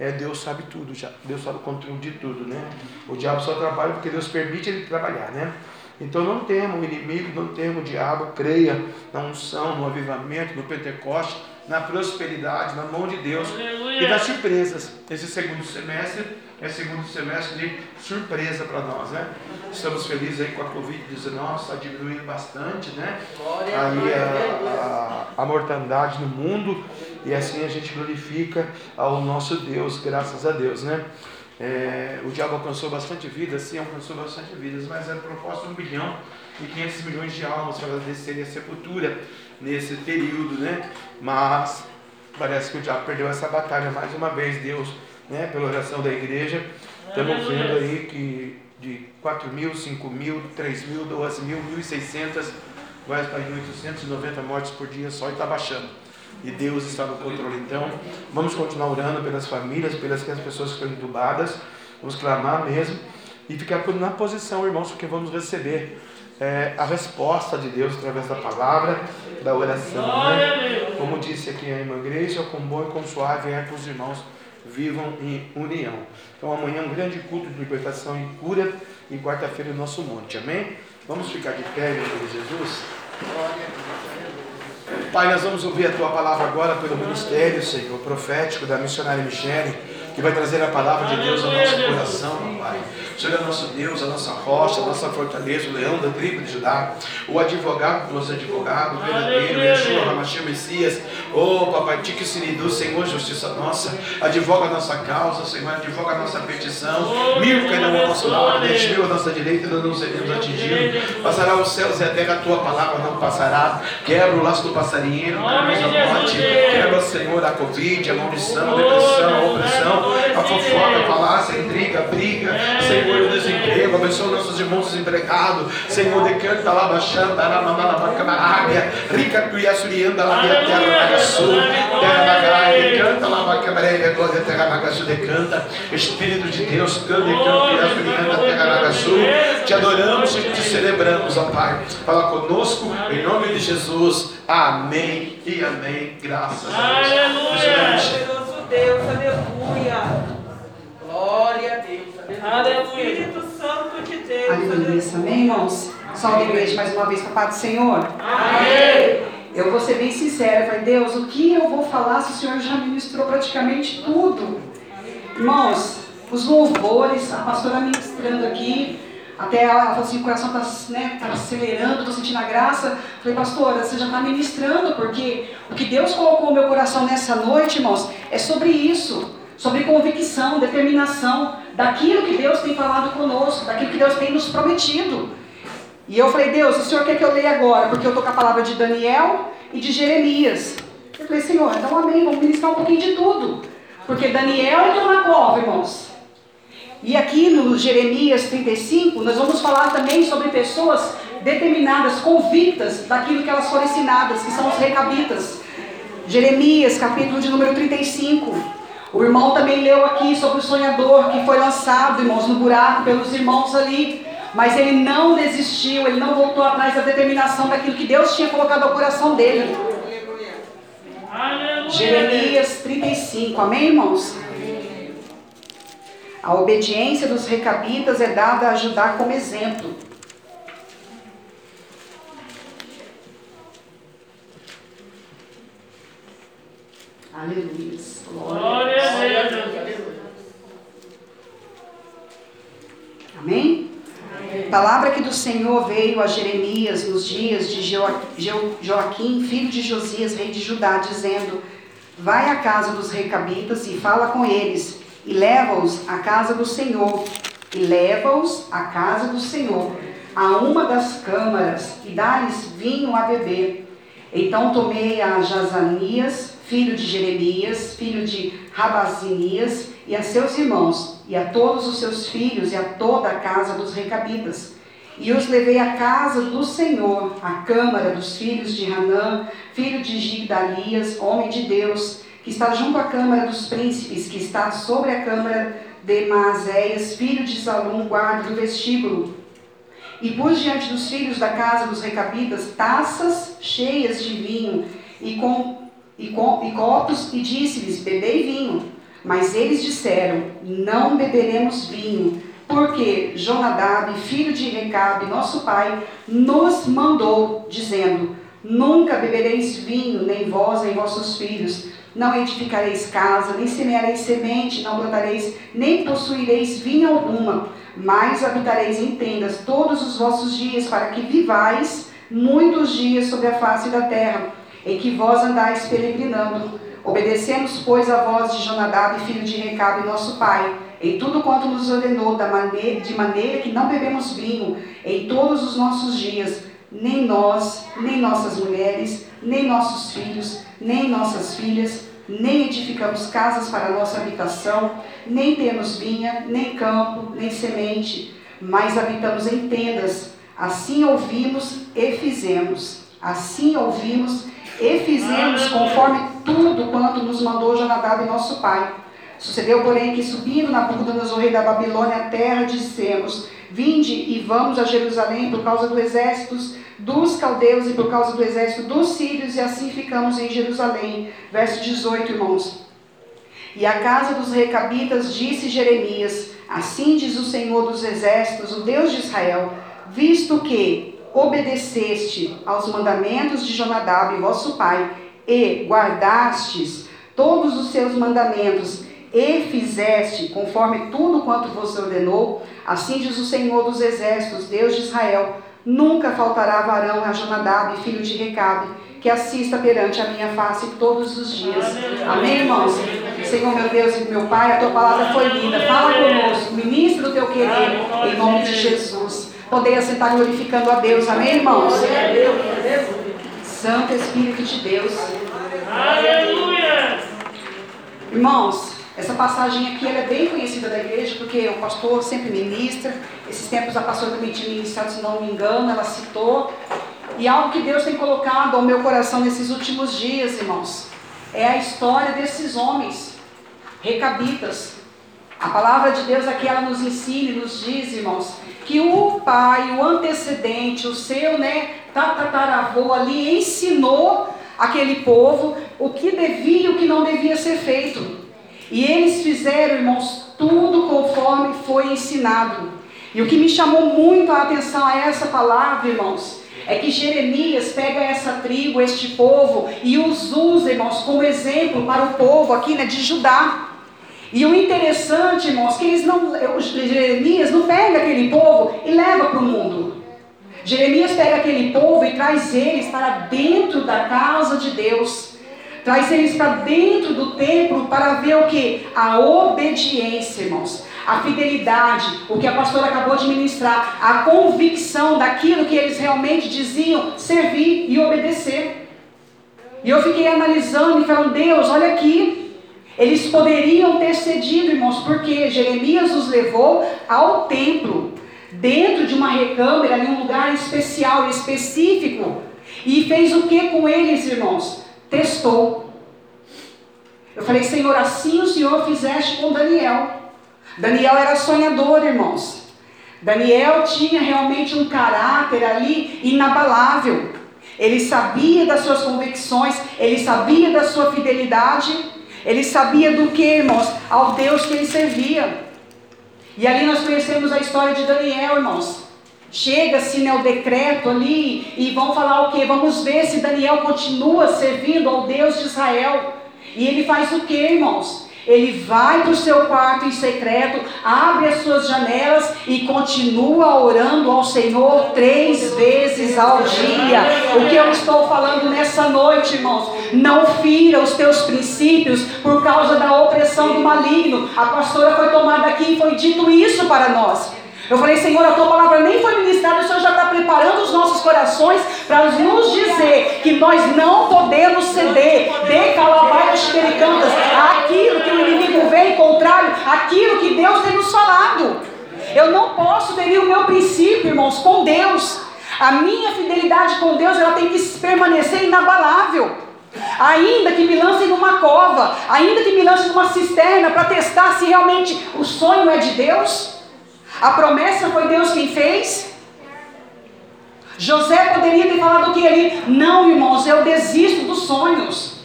é, Deus sabe tudo já. Deus sabe o controle de tudo, né? O diabo só trabalha porque Deus permite ele trabalhar, né? Então não temos o inimigo, não temos o diabo, creia na unção, no avivamento, no Pentecoste, na prosperidade, na mão de Deus Aleluia. e das surpresas. Esse segundo semestre é segundo semestre de surpresa para nós, né? Estamos felizes aí com a Covid-19, está diminuindo bastante, né? Aí a, a, a mortandade no mundo e assim a gente glorifica ao nosso Deus, graças a Deus, né? É, o diabo alcançou bastante vidas, sim, alcançou bastante vidas, mas era proposta um bilhão e 500 milhões de almas para descerem a sepultura nesse período, né? Mas parece que o diabo perdeu essa batalha mais uma vez, Deus né, pela oração da igreja. Estamos vendo aí que de 4 mil, 5 mil, 3 mil, 12 mil, 1.600, vai para 890 mortes por dia só e está baixando. E Deus está no controle. Então, vamos continuar orando pelas famílias, pelas pessoas que estão entubadas. Vamos clamar mesmo. E ficar na posição, irmãos, porque vamos receber é, a resposta de Deus através da palavra, da oração. Né? Como disse aqui a irmã Igreja, com bom e com suave é para os irmãos vivam em união. Então amanhã um grande culto de libertação e cura e quarta-feira o nosso monte. Amém? Vamos ficar de pé, meu Deus Jesus. Pai, nós vamos ouvir a tua palavra agora pelo ministério, Senhor, profético da missionária Michele, que vai trazer a palavra de Deus ao nosso coração, Pai. Senhor é nosso Deus, a nossa rocha, a nossa fortaleza, o leão da tribo de Judá, o advogado dos advogados, o verdadeiro, Yeshua, Ramachia, Messias, oh Papai, Tique Siridu, Senhor, justiça nossa, advoga a nossa causa, Senhor, advoga a nossa petição, mil cairão ao nosso lado, dez mil à nossa direita, não seremos atingidos, passará os céus e a terra, a tua palavra não passará, quebra o laço do passarinheiro, a morte, quebra, Senhor, a Covid, a maldição, a depressão, a opressão, a fofoca, a falácia, a intriga, a briga, Senhor, o desemprego, abençoa nossos irmãos desempregados, Senhor, decanta lá, baixando, área, rica tuiassurianda lá, terra sul, terra nagai, decanta lá, bacamaré, glória, terra nagaçu, decanta, Espírito de Deus, canta, decanta, tuiassurianda, terra nagaçu, te adoramos e te celebramos, ó Pai, fala conosco, em nome de Jesus, amém e amém, graças a Deus. Aleluia, Deus, aleluia. a Deus. Aleluia. Espírito Santo de Deus. Aleluia. Amém, irmãos? Salve a igreja mais uma vez, papai do Senhor. Amém. Eu vou ser bem sincera, falei, Deus, o que eu vou falar se o Senhor já ministrou praticamente tudo? Irmãos, os louvores, a pastora ministrando aqui, até ela falou assim, o coração está né, tá acelerando, estou sentindo a graça. Falei, pastora, você já está ministrando, porque o que Deus colocou no meu coração nessa noite, irmãos, é sobre isso. Sobre convicção, determinação, daquilo que Deus tem falado conosco, daquilo que Deus tem nos prometido. E eu falei, Deus, o Senhor quer que eu leia agora, porque eu estou com a palavra de Daniel e de Jeremias. Eu falei, Senhor, então amém, vamos ministrar um pouquinho de tudo. Porque Daniel entrou na cova, irmãos. E aqui no Jeremias 35, nós vamos falar também sobre pessoas determinadas, convictas daquilo que elas foram ensinadas, que são os recabitas. Jeremias, capítulo de número 35. O irmão também leu aqui sobre o sonhador que foi lançado, irmãos, no buraco pelos irmãos ali. Mas ele não desistiu, ele não voltou atrás da determinação daquilo que Deus tinha colocado ao coração dele. Aleluia. Jeremias 35, amém, irmãos? A obediência dos recabitas é dada a Judá como exemplo. Aleluia. Glória a Deus. Amém? Palavra que do Senhor veio a Jeremias nos dias de Joa- Jo- Joaquim, filho de Josias, rei de Judá, dizendo: Vai à casa dos recabitas e fala com eles, e leva-os à casa do Senhor, e leva-os à casa do Senhor, a uma das câmaras, e dá-lhes vinho a beber. Então tomei a Jazanias, filho de Jeremias, filho de Rabazinias, e a seus irmãos, e a todos os seus filhos, e a toda a casa dos recabitas. E os levei à casa do Senhor, à câmara dos filhos de Hanã, filho de Gigdalias, homem de Deus, que está junto à câmara dos príncipes, que está sobre a câmara de Maazéias, filho de Salum, guarda do vestíbulo. E pus diante dos filhos da casa dos recabitas taças cheias de vinho e, com, e, com, e copos, e disse-lhes: Bebei vinho. Mas eles disseram: Não beberemos vinho, porque Jonadab, filho de Recabe, nosso pai, nos mandou, dizendo: Nunca bebereis vinho, nem vós, nem vossos filhos. Não edificareis casa, nem semeareis semente, não plantareis, nem possuireis vinha alguma, mas habitareis em tendas todos os vossos dias, para que vivais muitos dias sobre a face da terra, em que vós andais peregrinando. Obedecemos, pois, a voz de Jonadab, filho de Recabe, nosso pai, em tudo quanto nos ordenou, de maneira que não bebemos vinho em todos os nossos dias, nem nós, nem nossas mulheres, nem nossos filhos, nem nossas filhas, nem edificamos casas para nossa habitação, nem temos vinha, nem campo, nem semente, mas habitamos em tendas. Assim ouvimos e fizemos. Assim ouvimos e fizemos conforme tudo quanto nos mandou Jonadab, nosso pai. Sucedeu, porém, que subindo Nabucodonosor, rei da Babilônia, a terra, dissemos: Vinde e vamos a Jerusalém por causa do exército dos caldeus e por causa do exército dos sírios, e assim ficamos em Jerusalém. Verso 18, irmãos. E a casa dos recabitas disse Jeremias: Assim diz o Senhor dos exércitos, o Deus de Israel, visto que obedeceste aos mandamentos de Jonadab, vosso pai, e guardastes todos os seus mandamentos, e fizeste conforme tudo quanto vos ordenou, assim diz o Senhor dos exércitos, Deus de Israel, nunca faltará varão a Jonadab, filho de Recabe, que assista perante a minha face todos os dias. Amém, irmãos? Senhor, meu Deus e meu Pai, a tua palavra foi linda. Fala conosco, ministra o teu querer, em nome de Jesus. Poder assentar glorificando a Deus. Amém, irmãos? Santo Espírito de Deus. Aleluia. Irmãos, essa passagem aqui é bem conhecida da igreja, porque o pastor sempre ministra. Esses tempos a pastora também tinha ministrado, se não me engano, ela citou. E algo que Deus tem colocado ao meu coração nesses últimos dias, irmãos, é a história desses homens, recabitas. A palavra de Deus aqui ela nos ensina e nos diz, irmãos, que o pai, o antecedente, o seu, né, tataravô ali ensinou aquele povo o que devia e o que não devia ser feito. E eles fizeram, irmãos, tudo conforme foi ensinado. E o que me chamou muito a atenção a essa palavra, irmãos, é que Jeremias pega essa tribo, este povo, e os usa, irmãos, como exemplo para o povo aqui né, de Judá. E o interessante, irmãos, que eles não, Jeremias não pega aquele povo e leva para o mundo. Jeremias pega aquele povo e traz eles para dentro da casa de Deus. Traz eles para dentro do templo para ver o que? A obediência, irmãos. A fidelidade, o que a pastora acabou de ministrar, a convicção daquilo que eles realmente diziam servir e obedecer. E eu fiquei analisando e falando, Deus, olha aqui. Eles poderiam ter cedido, irmãos, porque Jeremias os levou ao templo dentro de uma recâmara, em um lugar especial, específico. E fez o que com eles, irmãos? Testou. Eu falei, Senhor, assim o Senhor fizeste com Daniel. Daniel era sonhador, irmãos. Daniel tinha realmente um caráter ali inabalável. Ele sabia das suas convicções, ele sabia da sua fidelidade, ele sabia do que, irmãos, ao Deus que ele servia. E ali nós conhecemos a história de Daniel, irmãos. Chega-se né, o decreto ali e vão falar o que? Vamos ver se Daniel continua servindo ao Deus de Israel. E ele faz o que, irmãos? Ele vai para o seu quarto em secreto, abre as suas janelas e continua orando ao Senhor três vezes ao dia. O que eu estou falando nessa noite, irmãos? Não fira os teus princípios por causa da opressão do maligno. A pastora foi tomada aqui e foi dito isso para nós. Eu falei, Senhor, a tua palavra nem foi ministrada, o Senhor já está preparando os nossos corações para nos dizer que nós não podemos ceder, de calabaias pericantas, aquilo que o inimigo vem contrário, aquilo que Deus tem nos falado. Eu não posso ferir o meu princípio, irmãos, com Deus. A minha fidelidade com Deus, ela tem que permanecer inabalável. Ainda que me lancem numa cova, ainda que me lancem numa cisterna para testar se realmente o sonho é de Deus. A promessa foi Deus quem fez? José poderia ter falado o que ali? Não, irmãos, eu desisto dos sonhos.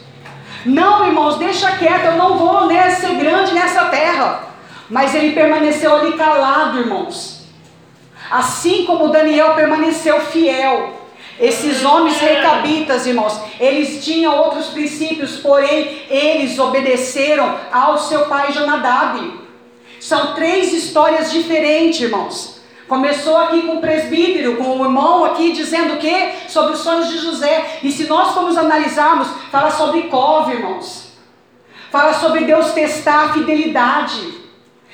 Não, irmãos, deixa quieto, eu não vou né, ser grande nessa terra. Mas ele permaneceu ali calado, irmãos. Assim como Daniel permaneceu fiel. Esses homens recabitas, irmãos, eles tinham outros princípios, porém eles obedeceram ao seu pai Jonadab. São três histórias diferentes, irmãos. Começou aqui com o presbítero, com o irmão aqui dizendo o quê? Sobre os sonhos de José. E se nós formos analisarmos, fala sobre cove, irmãos. Fala sobre Deus testar a fidelidade.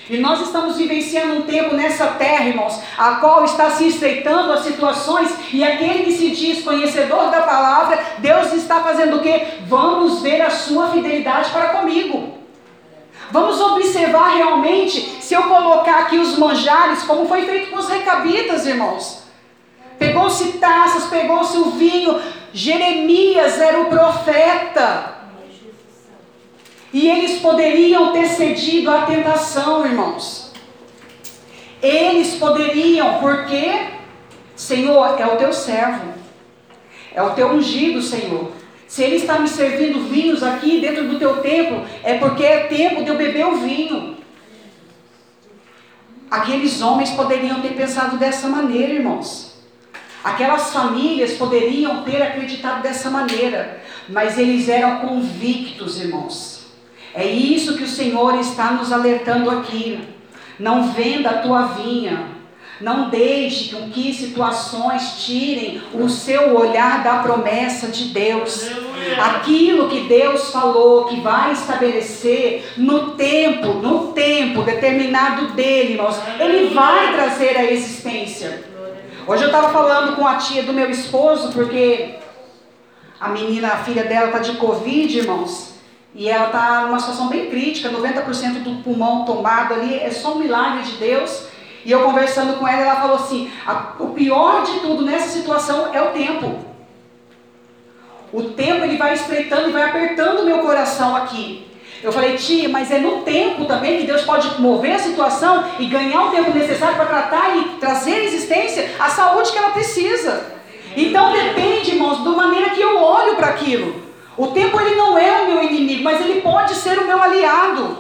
E nós estamos vivenciando um tempo nessa terra, irmãos, a qual está se estreitando as situações, e aquele que se diz conhecedor da palavra, Deus está fazendo o quê? Vamos ver a sua fidelidade para comigo. Vamos observar realmente se eu colocar aqui os manjares, como foi feito com os recabitas, irmãos. Pegou-se taças, pegou-se o vinho. Jeremias era o profeta. E eles poderiam ter cedido à tentação, irmãos. Eles poderiam, porque, Senhor, é o teu servo, é o teu ungido, Senhor. Se ele está me servindo vinhos aqui dentro do teu templo, é porque é tempo de eu beber o vinho. Aqueles homens poderiam ter pensado dessa maneira, irmãos. Aquelas famílias poderiam ter acreditado dessa maneira, mas eles eram convictos, irmãos. É isso que o Senhor está nos alertando aqui. Não venda a tua vinha, não deixe com que situações tirem o seu olhar da promessa de Deus. Aquilo que Deus falou que vai estabelecer no tempo, no tempo determinado dele, irmãos, ele vai trazer a existência. Hoje eu estava falando com a tia do meu esposo, porque a menina, a filha dela está de Covid, irmãos. E ela está numa situação bem crítica, 90% do pulmão tomado ali, é só um milagre de Deus. E eu conversando com ela, ela falou assim: o pior de tudo nessa situação é o tempo. O tempo ele vai estreitando e vai apertando meu coração aqui. Eu falei, tia, mas é no tempo também que Deus pode mover a situação e ganhar o tempo necessário para tratar e trazer à existência a saúde que ela precisa. Então depende, irmãos, da maneira que eu olho para aquilo. O tempo ele não é o meu inimigo, mas ele pode ser o meu aliado.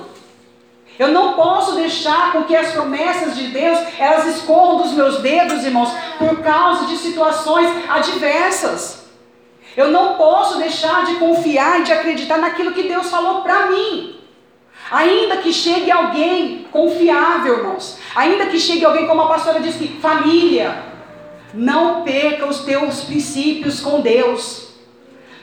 Eu não posso deixar com que as promessas de Deus, elas escorram dos meus dedos, irmãos, por causa de situações adversas. Eu não posso deixar de confiar e de acreditar naquilo que Deus falou para mim. Ainda que chegue alguém confiável, irmãos. Ainda que chegue alguém, como a pastora disse, família. Não perca os teus princípios com Deus.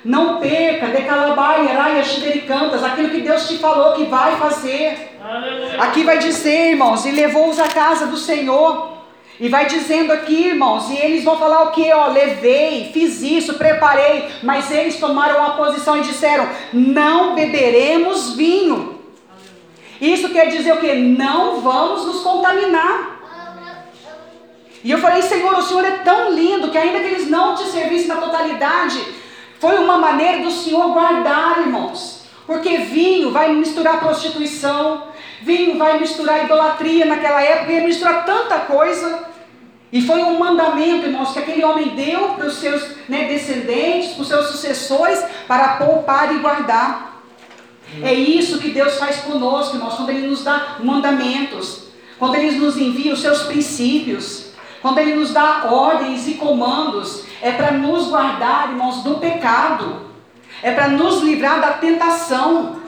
Não perca, decalabai, eraia, cantas, aquilo que Deus te falou que vai fazer. Aleluia. Aqui vai dizer, irmãos, e levou-os à casa do Senhor. E vai dizendo aqui, irmãos, e eles vão falar o que? Ó, levei, fiz isso, preparei, mas eles tomaram uma posição e disseram: não beberemos vinho. Isso quer dizer o que? Não vamos nos contaminar. E eu falei, Senhor, o Senhor é tão lindo que ainda que eles não te servissem na totalidade, foi uma maneira do Senhor guardar, irmãos. Porque vinho vai misturar prostituição, vinho vai misturar idolatria naquela época, ia misturar tanta coisa. E foi um mandamento, irmãos, que aquele homem deu para os seus né, descendentes, para os seus sucessores, para poupar e guardar. É isso que Deus faz conosco, irmãos, quando Ele nos dá mandamentos, quando Ele nos envia os seus princípios, quando Ele nos dá ordens e comandos, é para nos guardar, irmãos, do pecado, é para nos livrar da tentação.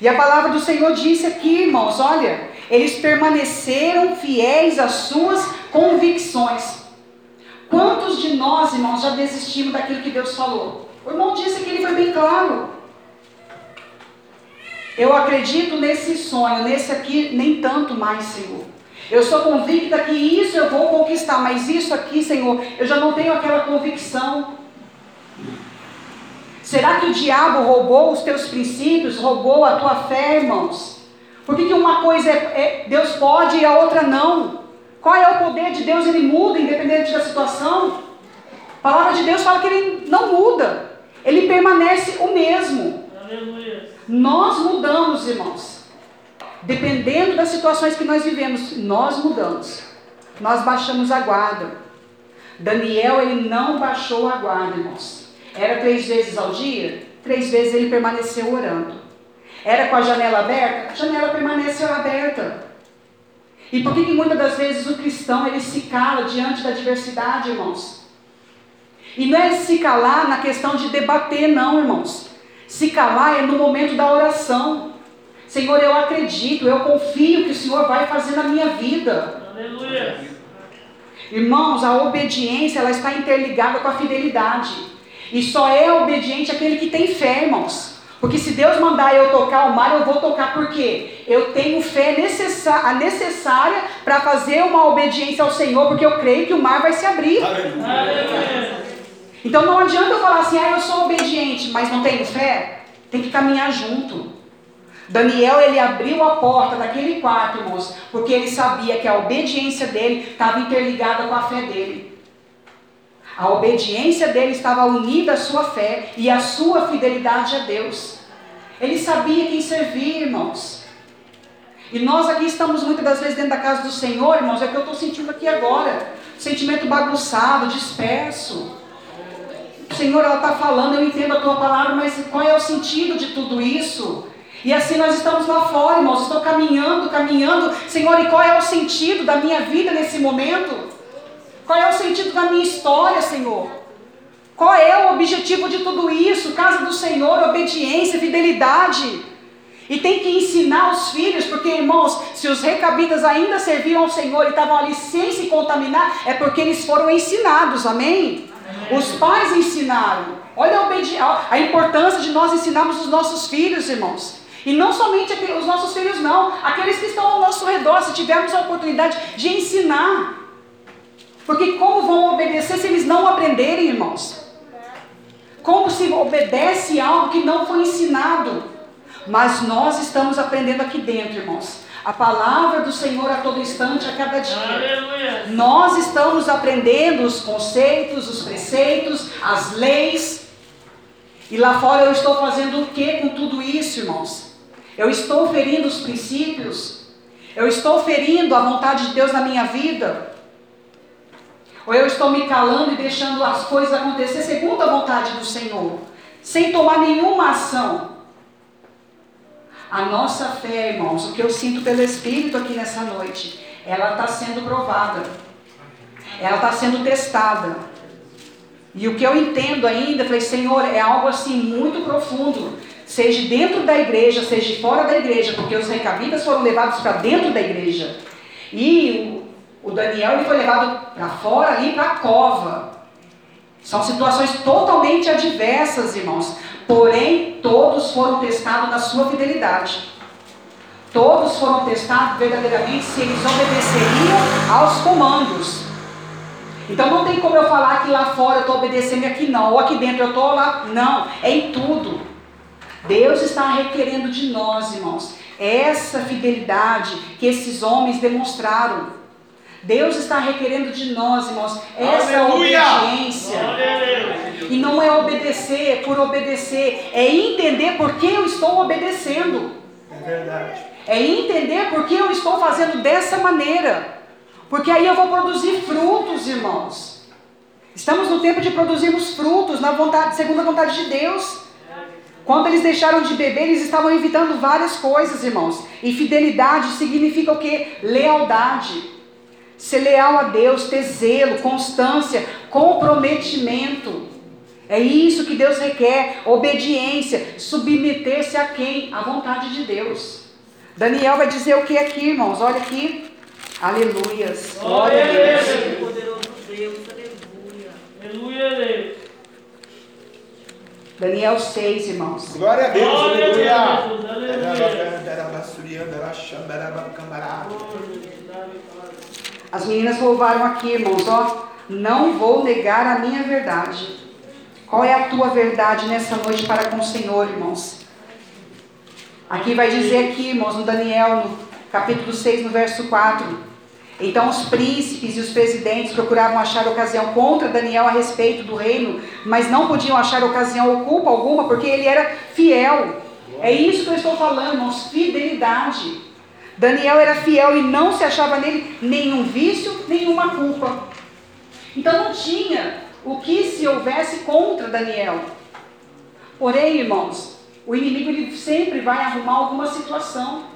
E a palavra do Senhor disse aqui, irmãos, olha, eles permaneceram fiéis às suas convicções. Quantos de nós, irmãos, já desistimos daquilo que Deus falou? O irmão disse que ele foi bem claro. Eu acredito nesse sonho, nesse aqui, nem tanto mais, Senhor. Eu sou convicta que isso eu vou conquistar, mas isso aqui, Senhor, eu já não tenho aquela convicção. Será que o diabo roubou os teus princípios, roubou a tua fé, irmãos? Por que, que uma coisa é, é, Deus pode e a outra não? Qual é o poder de Deus? Ele muda independente da situação. A palavra de Deus fala que ele não muda, ele permanece o mesmo. Aleluia. Nós mudamos, irmãos. Dependendo das situações que nós vivemos, nós mudamos. Nós baixamos a guarda. Daniel, ele não baixou a guarda, irmãos. Era três vezes ao dia? Três vezes ele permaneceu orando. Era com a janela aberta? A janela permaneceu aberta. E por que, que muitas das vezes o cristão ele se cala diante da diversidade, irmãos? E não é se calar na questão de debater, não, irmãos. Se calar é no momento da oração. Senhor, eu acredito, eu confio que o Senhor vai fazer na minha vida. Aleluia. Irmãos, a obediência ela está interligada com a fidelidade. E só é obediente aquele que tem fé, irmãos. Porque se Deus mandar eu tocar o mar, eu vou tocar porque eu tenho fé necessária, necessária para fazer uma obediência ao Senhor, porque eu creio que o mar vai se abrir. Aleluia. Então não adianta eu falar assim, ah, eu sou obediente, mas não tenho fé. Tem que caminhar junto. Daniel, ele abriu a porta daquele quarto, irmãos, porque ele sabia que a obediência dele estava interligada com a fé dele. A obediência dele estava unida à sua fé e à sua fidelidade a Deus. Ele sabia quem servir, irmãos. E nós aqui estamos muitas das vezes dentro da casa do Senhor, irmãos, é o que eu estou sentindo aqui agora. Sentimento bagunçado, disperso. Senhor, ela está falando, eu entendo a tua palavra, mas qual é o sentido de tudo isso? E assim nós estamos lá fora, irmãos. Estou caminhando, caminhando. Senhor, e qual é o sentido da minha vida nesse momento? Qual é o sentido da minha história, Senhor? Qual é o objetivo de tudo isso? Casa do Senhor, obediência, fidelidade. E tem que ensinar os filhos, porque irmãos, se os recabitas ainda serviam ao Senhor e estavam ali sem se contaminar, é porque eles foram ensinados, amém? amém. Os pais ensinaram. Olha a, a importância de nós ensinarmos os nossos filhos, irmãos. E não somente os nossos filhos, não. Aqueles que estão ao nosso redor, se tivermos a oportunidade de ensinar. Porque como vão obedecer se eles não aprenderem, irmãos? Como se obedece algo que não foi ensinado? Mas nós estamos aprendendo aqui dentro, irmãos. A palavra do Senhor a todo instante, a cada dia. Aleluia. Nós estamos aprendendo os conceitos, os preceitos, as leis. E lá fora eu estou fazendo o que com tudo isso, irmãos? Eu estou ferindo os princípios? Eu estou ferindo a vontade de Deus na minha vida? Ou eu estou me calando e deixando as coisas acontecer segundo a vontade do Senhor, sem tomar nenhuma ação? A nossa fé, irmãos, o que eu sinto pelo Espírito aqui nessa noite, ela está sendo provada. Ela está sendo testada. E o que eu entendo ainda, falei, Senhor, é algo assim muito profundo. Seja dentro da igreja, seja fora da igreja, porque os recabidas foram levados para dentro da igreja. E o, o Daniel ele foi levado para fora ali para a cova. São situações totalmente adversas, irmãos. Porém, todos foram testados na sua fidelidade. Todos foram testados verdadeiramente se eles obedeceriam aos comandos. Então não tem como eu falar que lá fora eu estou obedecendo e aqui não, ou aqui dentro eu estou lá. Não, é em tudo. Deus está requerendo de nós, irmãos, essa fidelidade que esses homens demonstraram. Deus está requerendo de nós, irmãos, essa Aleluia! obediência. E não é obedecer por obedecer, é entender por que eu estou obedecendo. É verdade. É entender por que eu estou fazendo dessa maneira. Porque aí eu vou produzir frutos, irmãos. Estamos no tempo de produzirmos frutos na vontade, segundo a vontade de Deus. Quando eles deixaram de beber, eles estavam evitando várias coisas, irmãos. E fidelidade significa o que? Lealdade. Ser leal a Deus, ter zelo, constância, comprometimento. É isso que Deus requer, obediência, submeter-se a quem? À vontade de Deus. Daniel vai dizer o que aqui, irmãos? Olha aqui. Aleluias. Glória a Deus. Poderoso Deus, aleluia. Aleluia, Deus. Daniel 6, irmãos. Glória a Deus, Glória aleluia. As meninas louvaram aqui, irmãos, ó. Não vou negar a minha verdade. Qual é a tua verdade nessa noite para com o Senhor, irmãos? Aqui vai dizer aqui, irmãos, no Daniel, no capítulo 6, no verso 4. Então os príncipes e os presidentes procuravam achar ocasião contra Daniel a respeito do reino, mas não podiam achar ocasião ou culpa alguma, porque ele era fiel. É isso que eu estou falando, irmãos, fidelidade. Daniel era fiel e não se achava nele nenhum vício, nenhuma culpa. Então não tinha o que se houvesse contra Daniel. Porém, irmãos, o inimigo ele sempre vai arrumar alguma situação.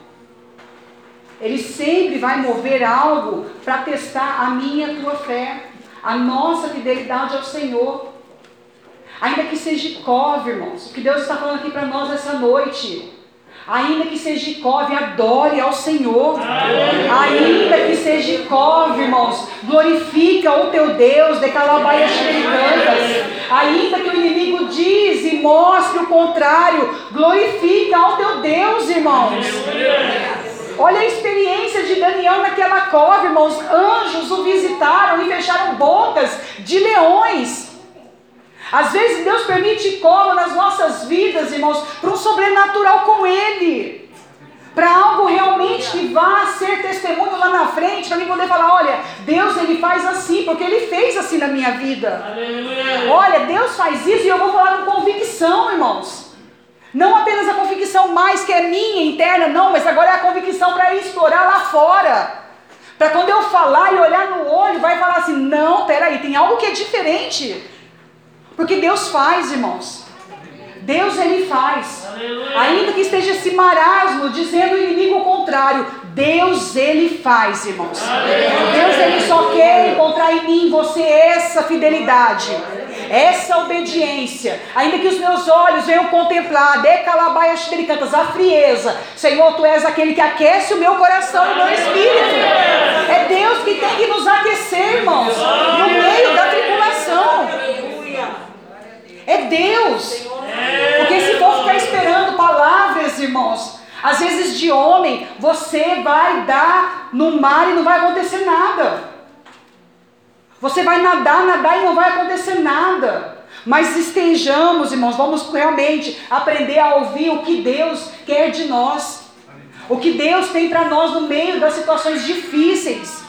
Ele sempre vai mover algo para testar a minha a tua fé, a nossa fidelidade ao Senhor. Ainda que seja cove, irmãos, o que Deus está falando aqui para nós essa noite. Ainda que seja cove, adore ao Senhor. Ainda que seja cove, irmãos, glorifica o teu Deus, de calabaias cantas. Ainda que o inimigo diz e mostre o contrário, glorifica ao teu Deus, irmãos. Olha a experiência de Daniel naquela cova, irmãos. Anjos o visitaram e fecharam bocas de leões. Às vezes Deus permite cola nas nossas vidas, irmãos, para um sobrenatural com Ele. Para algo realmente que vá ser testemunho lá na frente, para mim poder falar: olha, Deus ele faz assim, porque Ele fez assim na minha vida. Aleluia. Olha, Deus faz isso e eu vou falar com convicção, irmãos. Não apenas a convicção mais que é minha interna, não, mas agora é a convicção para explorar lá fora. Para quando eu falar e olhar no olho, vai falar assim: não, peraí, tem algo que é diferente. Porque Deus faz, irmãos. Deus ele faz. Aleluia. Ainda que esteja esse marasmo dizendo o inimigo o contrário, Deus ele faz, irmãos. Aleluia. Deus ele só quer encontrar em mim, você essa fidelidade, essa obediência. Ainda que os meus olhos venham contemplar, decalabaias cantas, a frieza. Senhor, tu és aquele que aquece o meu coração e o meu espírito. É Deus que tem que nos aquecer, irmãos, no meio da tribulação. É Deus. Porque se for ficar esperando palavras, irmãos, às vezes de homem, você vai dar no mar e não vai acontecer nada. Você vai nadar, nadar e não vai acontecer nada. Mas estejamos, irmãos, vamos realmente aprender a ouvir o que Deus quer de nós. O que Deus tem para nós no meio das situações difíceis.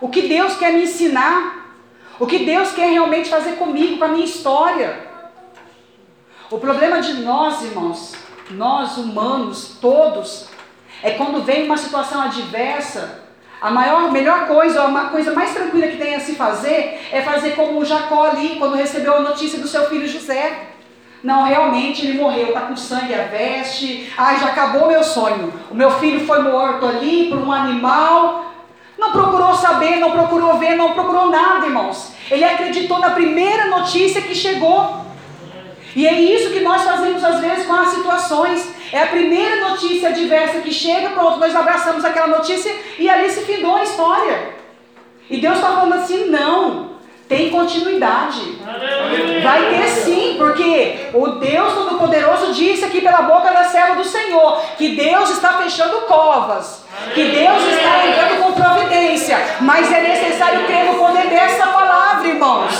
O que Deus quer me ensinar. O que Deus quer realmente fazer comigo, com a minha história. O problema de nós, irmãos, nós humanos, todos, é quando vem uma situação adversa, a maior, melhor coisa, a coisa mais tranquila que tem a se fazer, é fazer como Jacó ali, quando recebeu a notícia do seu filho José. Não, realmente ele morreu, está com sangue a veste. Ai, já acabou meu sonho. O meu filho foi morto ali por um animal. Não procurou saber, não procurou ver, não procurou nada, irmãos. Ele acreditou na primeira notícia que chegou. E é isso que nós fazemos às vezes com as situações. É a primeira notícia adversa que chega, pronto, nós abraçamos aquela notícia e ali se findou a história. E Deus está falando assim: não, tem continuidade. Vai ter sim, porque o Deus Todo-Poderoso disse aqui pela boca da serva do Senhor que Deus está fechando covas, que Deus está entrando com providência, mas é necessário crer no poder dessa palavra, irmãos.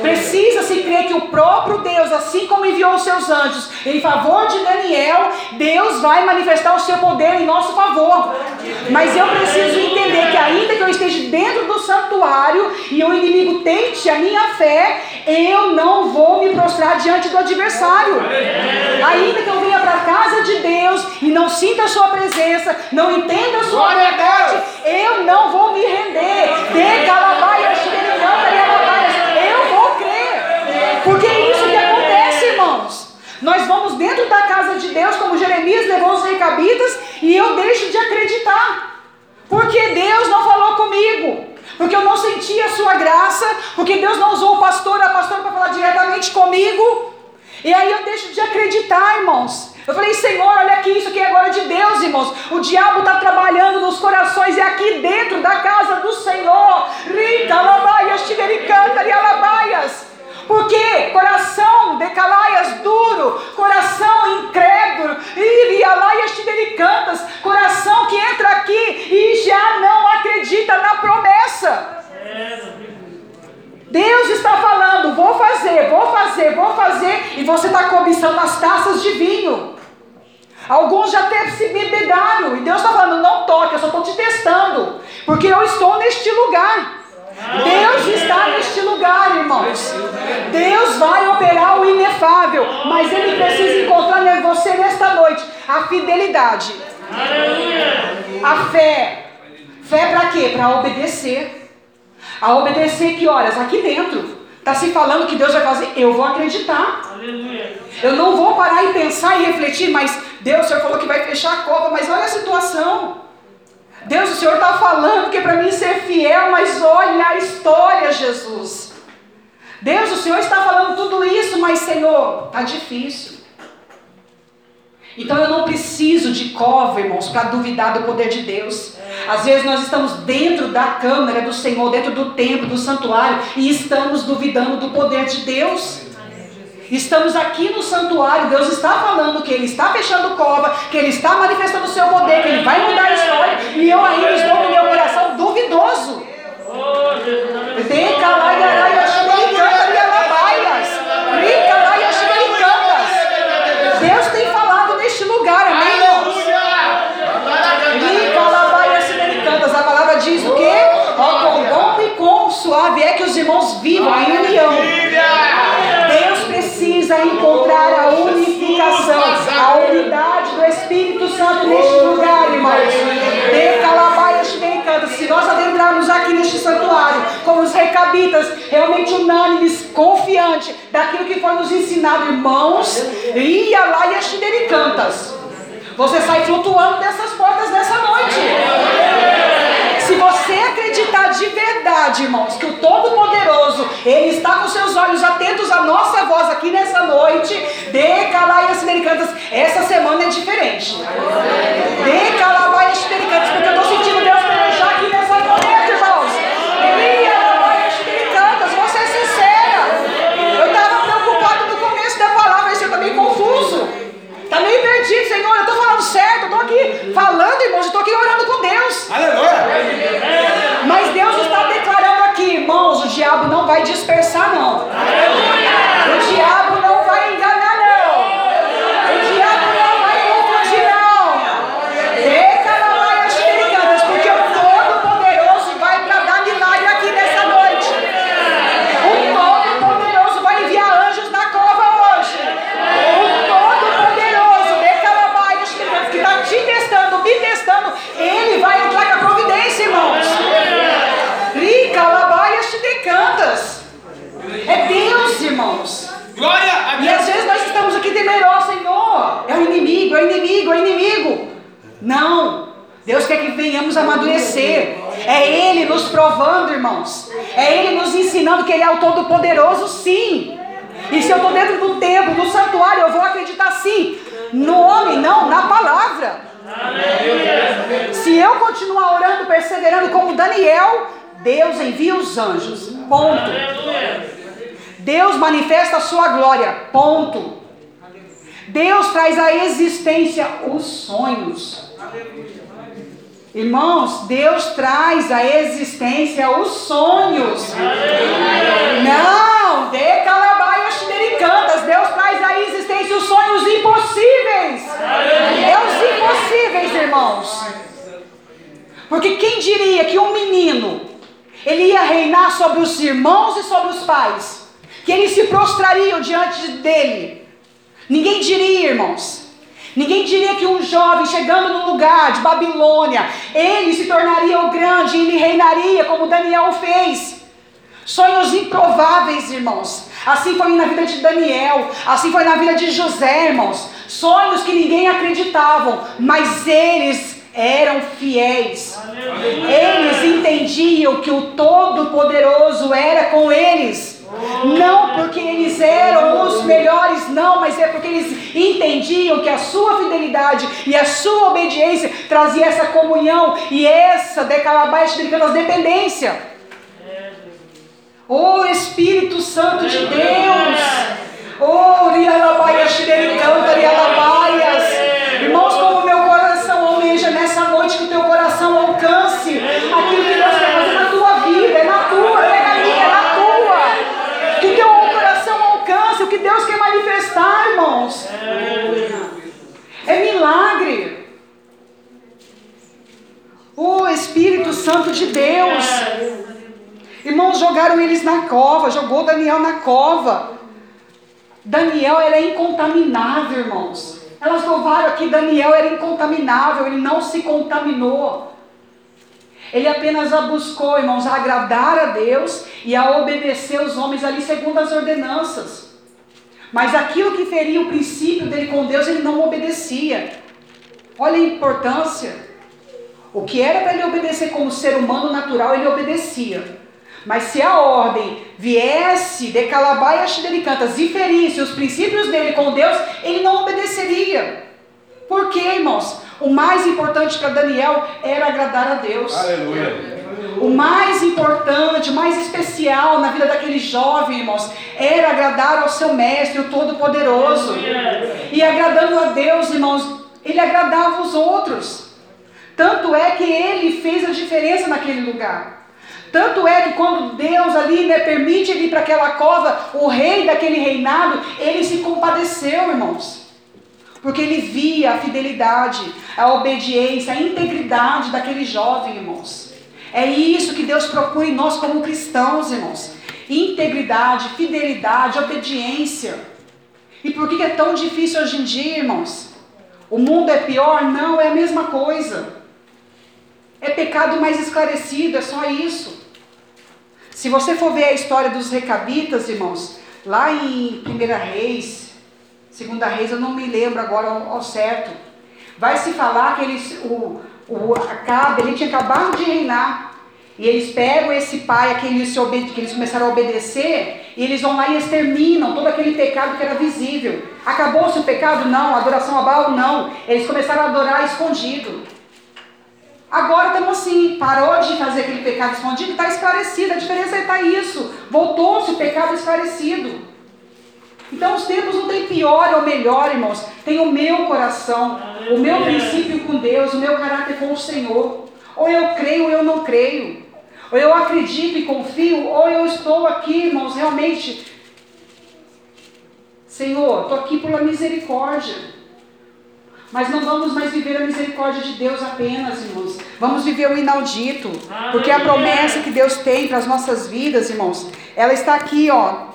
Precisa se crer que o próprio Deus, assim como enviou os seus anjos em favor de Daniel, Deus vai manifestar o seu poder em nosso favor. Mas eu preciso entender que ainda que eu esteja dentro do santuário e o inimigo tente a minha fé, eu não vou me prostrar diante do adversário. Ainda que eu venha para a casa de Deus e não sinta a sua presença, não entenda a sua verdade, eu não vou me render. De calabaia, eu vou crer. Porque é isso que acontece, irmãos. Nós vamos dentro da casa de Deus, como Jeremias levou os recabitas, e eu deixo de acreditar. Porque Deus não falou comigo. Porque eu não senti a sua graça. Porque Deus não usou o pastor, a pastora para falar diretamente comigo. E aí eu deixo de acreditar, irmãos. Eu falei, Senhor, olha aqui, isso aqui é agora de Deus, irmãos. O diabo está trabalhando nos corações e aqui dentro da casa do Senhor. Rita, alabaias, tivericanta, e alabaias. Porque coração de calaias duro, coração incrédulo, irialaias tidericantas, coração que entra aqui e já não acredita na promessa. Deus está falando, vou fazer, vou fazer, vou fazer, e você está cobiçando as taças de vinho. Alguns já até se bebedaram, e Deus está falando, não toque, eu só estou te testando, porque eu estou neste lugar. Deus está neste lugar, irmãos. Deus vai operar o inefável, mas Ele precisa encontrar em você nesta noite a fidelidade, a fé. Fé para quê? Para obedecer. A obedecer que horas? Aqui dentro. Está se falando que Deus vai fazer, eu vou acreditar. Eu não vou parar e pensar e refletir, mas Deus, o Senhor falou que vai fechar a cova, mas olha a situação. Deus, o Senhor está falando que é para mim ser fiel, mas olha a história, Jesus. Deus, o Senhor está falando tudo isso, mas Senhor, está difícil. Então eu não preciso de cova, irmãos, para duvidar do poder de Deus. Às vezes nós estamos dentro da câmara do Senhor, dentro do templo, do santuário, e estamos duvidando do poder de Deus. Estamos aqui no santuário, Deus está falando que Ele está fechando cova, que Ele está manifestando o seu poder, que Ele vai mudar a história, e eu ainda estou no meu coração duvidoso. Deus tem falado neste lugar, amém, irmãos? A palavra diz o quê? Com bom e com suave é que os irmãos vivam em união neste lugar, irmãos. Se nós adentrarmos aqui neste santuário, como os recabitas, realmente unânimes, confiantes daquilo que foi nos ensinado, irmãos, e alaias cantas. Você sai flutuando dessas portas nessa noite. Se você acreditar de verdade, irmãos, que o Todo-Poderoso, Ele está com seus olhos atentos à nossa voz aqui nessa noite, de Calaias Americanas, essa semana é diferente. De Calaias Americanas, porque eu estou sentindo Deus pelejar aqui nessa noite, irmãos. Americanas, vou ser sincera. Eu estava preocupado no começo da palavra, mas eu meio confuso. Está meio perdido, Senhor. Eu estou falando certo, eu estou aqui falando, irmãos, eu estou aqui orando com Deus. Aleluia! Mas Deus está declarando aqui, irmãos, o diabo não vai dispersar, não. Aleluia! O diabo não vai enganar, não. O diabo não vai confundir, não. Declara as perigadas, porque o Todo-Poderoso vai bradar milagre aqui nessa noite. O Todo-Poderoso vai enviar anjos na cova hoje. O Todo-Poderoso, declara as perigadas, que está te testando, me testando, ele vai entrar com a providência, irmãos. Rica, labaias te decantas. É Deus, irmãos. Glória a E às Deus! inimigo, é o inimigo, é o inimigo. Não. Deus quer que venhamos amadurecer. É Ele nos provando, irmãos. É Ele nos ensinando que Ele é o Todo-Poderoso, sim. E se eu estou dentro do templo, do santuário, eu vou acreditar sim. No homem, não, na palavra. Se eu continuar orando, perseverando como Daniel, Deus envia os anjos. Ponto. Deus manifesta a sua glória. Ponto. Deus traz à existência os sonhos. Irmãos, Deus traz à existência os sonhos. Não, de calabaias cantas. Deus traz à existência os sonhos impossíveis. Os impossíveis, irmãos. Porque quem diria que um menino ele ia reinar sobre os irmãos e sobre os pais? Que eles se prostrariam diante dele? Ninguém diria, irmãos. Ninguém diria que um jovem chegando no lugar de Babilônia, ele se tornaria o grande e ele reinaria como Daniel fez. Sonhos improváveis, irmãos. Assim foi na vida de Daniel, assim foi na vida de José, irmãos. Sonhos que ninguém acreditavam, mas eles eram fiéis. Eles entendiam que o Todo-Poderoso era com eles. Não porque eles eram os melhores, não, mas é porque eles entendiam que a sua fidelidade e a sua obediência trazia essa comunhão e essa decalabaixa de dependência. O Espírito Santo de Deus. Oh, rialabaias, canta, rialabaias. Irmãos, como meu coração almeja nessa noite que o teu coração alcance aquilo que Deus quer fazer na tua vida, é na tua, é na minha, é na tua. Que o teu coração alcance o que Deus quer manifestar, irmãos. É milagre. O Espírito Santo de Deus. Irmãos, jogaram eles na cova, jogou Daniel na cova. Daniel era incontaminável, irmãos. Elas louvaram que Daniel era incontaminável, ele não se contaminou. Ele apenas a buscou, irmãos, a agradar a Deus e a obedecer os homens ali segundo as ordenanças. Mas aquilo que feria o princípio dele com Deus, ele não obedecia. Olha a importância. O que era para ele obedecer como ser humano natural, ele obedecia. Mas se a ordem viesse de Calabai a Xidericantas e ferisse os princípios dele com Deus, ele não obedeceria. Por quê, irmãos? O mais importante para Daniel era agradar a Deus. Aleluia. O mais importante, o mais especial na vida daquele jovem, irmãos, era agradar ao seu mestre, o Todo-Poderoso. E agradando a Deus, irmãos, ele agradava os outros. Tanto é que ele fez a diferença naquele lugar. Tanto é que quando Deus ali né, permite ele ir para aquela cova, o rei daquele reinado, ele se compadeceu, irmãos. Porque ele via a fidelidade, a obediência, a integridade daquele jovem, irmãos. É isso que Deus procura em nós como cristãos, irmãos. Integridade, fidelidade, obediência. E por que é tão difícil hoje em dia, irmãos? O mundo é pior? Não, é a mesma coisa. É pecado mais esclarecido, é só isso. Se você for ver a história dos recabitas, irmãos, lá em 1 Reis, 2 Reis, eu não me lembro agora ao, certo, vai se falar que eles, o, o Acabe, ele tinha acabado de reinar, e eles pegam esse pai que eles, que eles começaram a obedecer, e eles vão lá e exterminam todo aquele pecado que era visível. Acabou-se o pecado? Não. Adoração a Baal? Não. Eles começaram a adorar escondido. Agora estamos assim, parou de fazer aquele pecado escondido, está esclarecido. A diferença é está isso. Voltou-se o pecado esclarecido. Então os tempos não tem pior ou melhor, irmãos. Tem o meu coração, o meu princípio com Deus, o meu caráter com o Senhor. Ou eu creio ou eu não creio. Ou eu acredito e confio, ou eu estou aqui, irmãos, realmente. Senhor, estou aqui pela misericórdia. Mas não vamos mais viver a misericórdia de Deus apenas, irmãos. Vamos viver o inaudito. Porque a promessa que Deus tem para as nossas vidas, irmãos, ela está aqui, ó.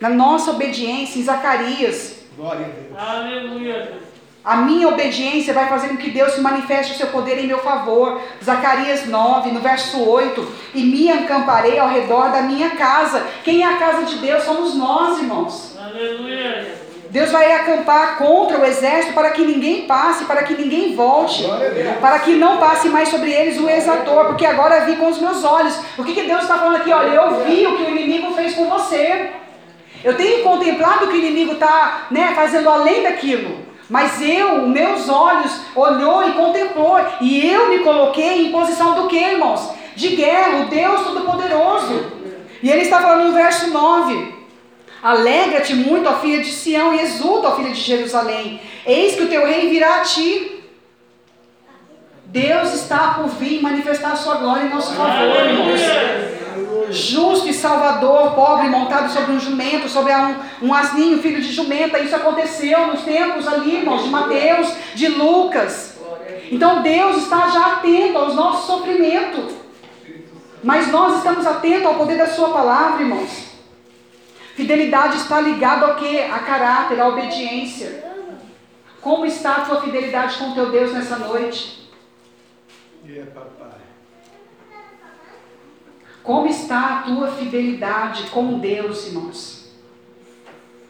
Na nossa obediência, em Zacarias. Glória a Deus. Aleluia. A minha obediência vai fazer com que Deus se manifeste o seu poder em meu favor. Zacarias 9, no verso 8. E me acamparei ao redor da minha casa. Quem é a casa de Deus? Somos nós, irmãos. Aleluia. Deus vai acampar contra o exército para que ninguém passe, para que ninguém volte, para que não passe mais sobre eles o exator, porque agora vi com os meus olhos. O que, que Deus está falando aqui? Olha, eu vi o que o inimigo fez com você. Eu tenho contemplado o que o inimigo está né, fazendo além daquilo. Mas eu, meus olhos, olhou e contemplou. E eu me coloquei em posição do que, irmãos? De guerra, o Deus Todo-Poderoso. E ele está falando no verso 9. Alegra-te muito, ó filha de Sião, e exulta, ó filha de Jerusalém. Eis que o teu rei virá a ti. Deus está por vir manifestar a sua glória em nosso favor, irmãos. Justo e salvador, pobre, montado sobre um jumento, sobre um, um asninho, filho de jumenta. Isso aconteceu nos tempos ali, irmãos, de Mateus, de Lucas. Então Deus está já atento aos nossos sofrimentos. Mas nós estamos atentos ao poder da Sua palavra, irmãos. Fidelidade está ligada ao que? A caráter, a obediência. Como está a tua fidelidade com teu Deus nessa noite? Como está a tua fidelidade com Deus, irmãos?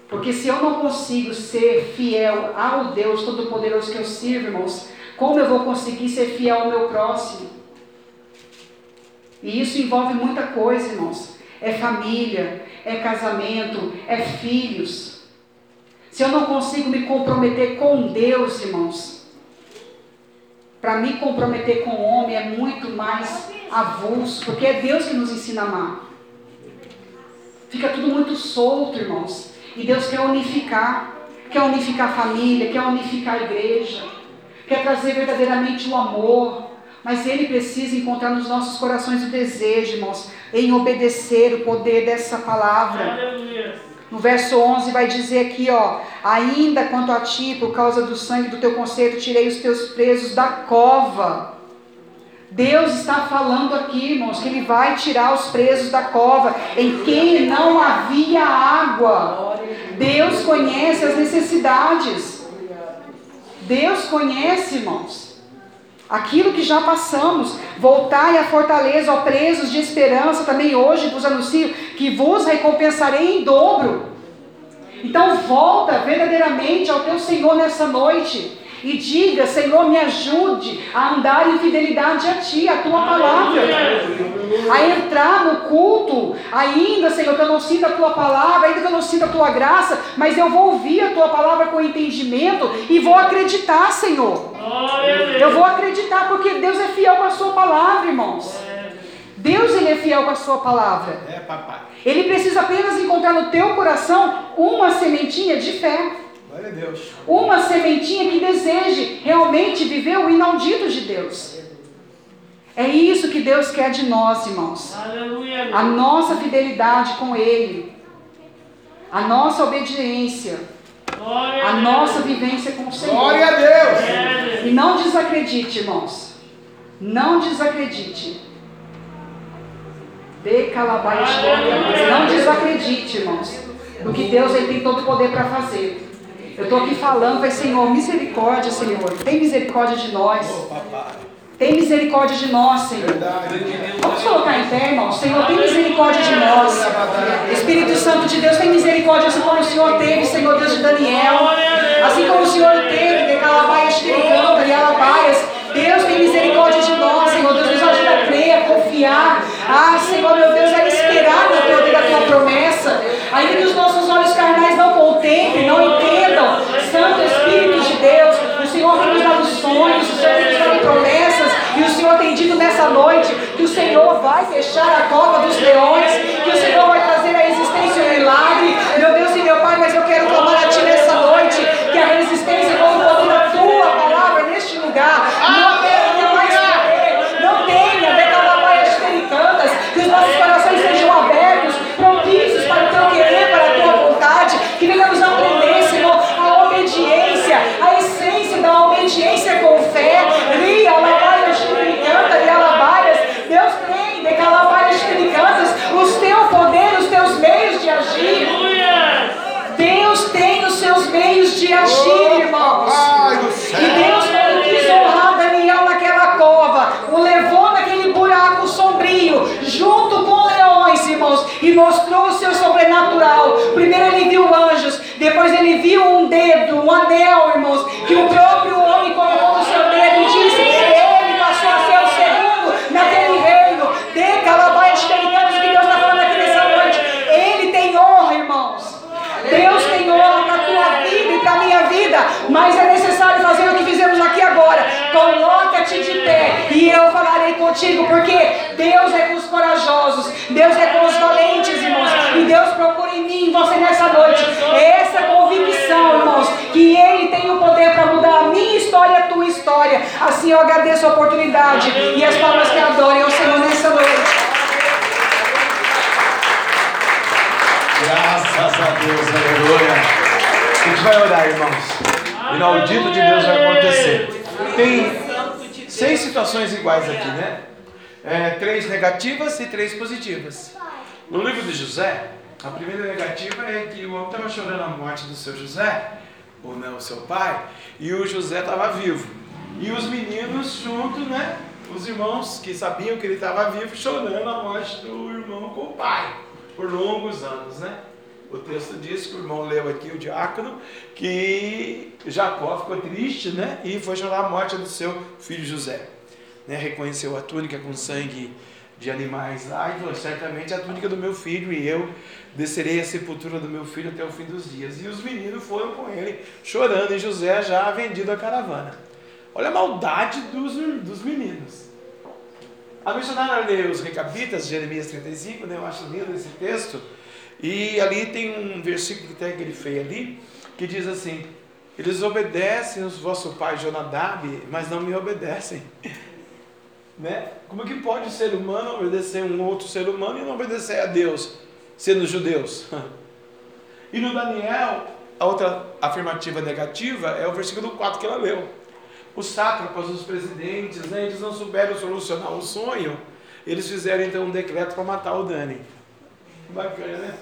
Porque se eu não consigo ser fiel ao Deus Todo-Poderoso que eu sirvo, irmãos, como eu vou conseguir ser fiel ao meu próximo? E isso envolve muita coisa, irmãos. É família, é casamento, é filhos. Se eu não consigo me comprometer com Deus, irmãos, para me comprometer com o homem é muito mais avulso, porque é Deus que nos ensina a amar. Fica tudo muito solto, irmãos. E Deus quer unificar, quer unificar a família, quer unificar a igreja, quer trazer verdadeiramente o amor. Mas Ele precisa encontrar nos nossos corações o desejo, irmãos, em obedecer o poder dessa palavra. No verso 11 vai dizer aqui, ó, ainda quanto a ti, por causa do sangue do teu conceito, tirei os teus presos da cova. Deus está falando aqui, irmãos, que Ele vai tirar os presos da cova, em quem não havia água. Deus conhece as necessidades. Deus conhece, irmãos. Aquilo que já passamos, voltai à fortaleza, ó presos de esperança, também hoje vos anuncio que vos recompensarei em dobro. Então volta verdadeiramente ao teu Senhor nessa noite e diga: Senhor, me ajude a andar em fidelidade a Ti, a Tua palavra, a entrar no culto, ainda, Senhor, que eu não sinta a Tua palavra, ainda que eu não sinta a Tua graça, mas eu vou ouvir a Tua palavra com entendimento e vou acreditar, Senhor. Eu vou acreditar porque Deus é fiel com a Sua palavra, irmãos. Deus ele é fiel com a sua palavra. É, papai. Ele precisa apenas encontrar no teu coração uma sementinha de fé. Glória a Deus. Uma sementinha que deseje realmente viver o inaudito de Deus. É isso que Deus quer de nós, irmãos. Aleluia. A nossa fidelidade com Ele. A nossa obediência. Glória A Deus. nossa vivência com o Senhor. Glória a Deus. E não desacredite, irmãos. Não desacredite. De. Não desacredite, irmãos. Porque Deus ele tem todo o poder para fazer. Eu estou aqui falando, vai, Senhor, misericórdia, Senhor. Tem misericórdia de nós. Tem misericórdia de nós, Senhor. Vamos colocar em pé, irmãos. Senhor, tem misericórdia de nós. Espírito Santo de Deus, tem misericórdia assim como o Senhor teve, Senhor Deus de Daniel. Assim como o Senhor teve de Calabaias, Xericanta e Alabaias. Deus tem misericórdia de nós, Senhor Deus. Nos ajuda a crer, a confiar. Ah, Senhor, meu Deus, nessa noite que o Senhor vai fechar a cova dos leões, que o Senhor vai trazer a existência um milagre. Meu Deus e meu Pai, mas eu quero clamar a Ti nessa noite que a resistência Primeiro ele viu anjos, depois ele viu um dedo, um anel, irmãos, que o próprio homem colocou no seu dedo e disse: Ele passou a ser o segundo naquele reino. De Calabai, experimentamos que Deus está falando aqui nessa noite. Ele tem honra, irmãos. Deus tem honra para a tua vida e para minha vida, mas é necessário fazer o que fizemos aqui agora. Coloca-te de pé e eu falarei contigo, porque Deus é com os corajosos, Deus é com os valentes, irmãos, e Deus propõe em você nessa noite. Essa convicção, irmãos, que Ele tem o poder para mudar a minha história e a tua história. Assim eu agradeço a oportunidade e as palmas que adorem ao Senhor nessa noite. Graças a Deus, aleluia. A gente vai orar, irmãos. Inaudito de Deus vai acontecer. Tem seis situações iguais aqui, né? É, três negativas e três positivas. No livro de José, a primeira negativa é que o homem estava chorando a morte do seu José, ou não, o seu pai, e o José estava vivo. E os meninos junto, né? Os irmãos que sabiam que ele estava vivo, chorando a morte do irmão com o pai, por longos anos, né? O texto diz que o irmão leu aqui, o diácono, que Jacó ficou triste, né? E foi chorar a morte do seu filho José. Né? Reconheceu a túnica com sangue de animais lá e falou: certamente a túnica do meu filho e eu descerei a sepultura do meu filho até o fim dos dias. E os meninos foram com ele, chorando, e José já vendido a caravana. Olha a maldade dos, dos meninos. A missionária lê os recapitas, Jeremias 35, né? eu acho lindo esse texto. E ali tem um versículo que até grifei ali, que diz assim: Eles obedecem os vosso pai Jonadab, mas não me obedecem. Né? Como que pode o ser humano obedecer um outro ser humano e não obedecer a Deus, sendo judeus? e no Daniel, a outra afirmativa negativa é o versículo 4 que ela leu. Os sátrapas, os presidentes, né, eles não souberam solucionar o sonho, eles fizeram então um decreto para matar o Dani. Bacana, né?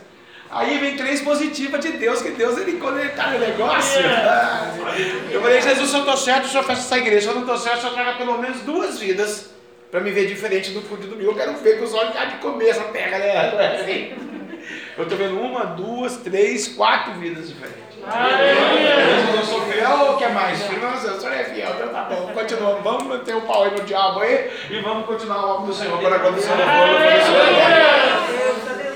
Aí vem três positivas de Deus, que Deus ele conectar o negócio. Eu falei, Jesus, se eu estou certo, o senhor fecha essa igreja. Se eu não estou certo, o senhor traga pelo menos duas vidas para me ver diferente do culto de domingo. Eu quero ver com os olhos de comer essa terra, né? Eu estou vendo uma, duas, três, quatro vidas diferentes. Eu sou fiel ou quer mais? Nossa, o senhor é fiel, então tá bom. Continuamos, vamos manter o pau aí no diabo aí e vamos continuar o obra do Senhor para acontecer no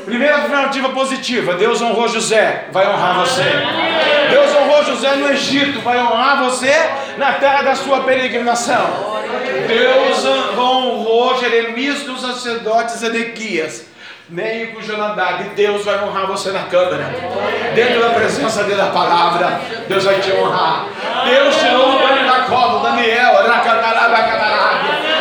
Primeira afirmativa positiva: Deus honrou José, vai honrar você. Deus honrou José no Egito, vai honrar você na terra da sua peregrinação. Deus honrou Jeremias dos sacerdotes Edequias nem com Jonadab, Deus vai honrar você na câmara. Dentro da presença dele da palavra, Deus vai te honrar. Deus tirou o Daniel da cova, Daniel,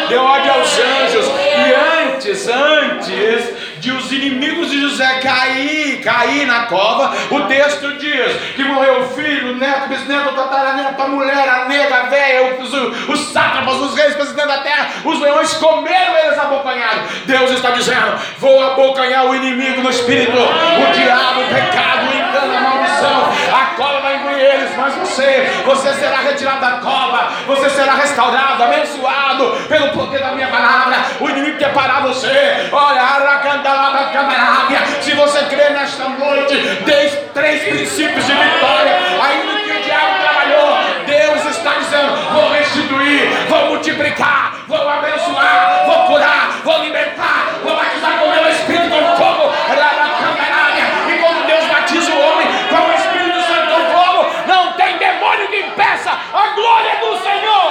deu ordem aos anjos. E antes, antes de os inimigos de José cair, cair na cova, o texto diz que morreu o filho, o neto, bisneto, tataraneto, a mulher, a nega, a velha, os, os sátrapas, os reis, presidentes da terra, os leões comeram eles abocanhados. Deus está dizendo: vou abocanhar o inimigo no espírito, o diabo, o pecado, o engano, a maldição, cova vai engolir eles, mas você, você será retirado da cova, você será restaurado, abençoado pelo poder da minha palavra. O inimigo quer parar você, olha, arracanta se você crê nesta noite, tem três princípios de vitória. Ainda que o diabo trabalhou, Deus está dizendo: vou restituir, vou multiplicar, vou abençoar, vou curar, vou libertar, vou batizar com o meu espírito com fogo. E quando Deus batiza o homem com o Espírito Santo com fogo, não tem demônio que impeça a glória do Senhor.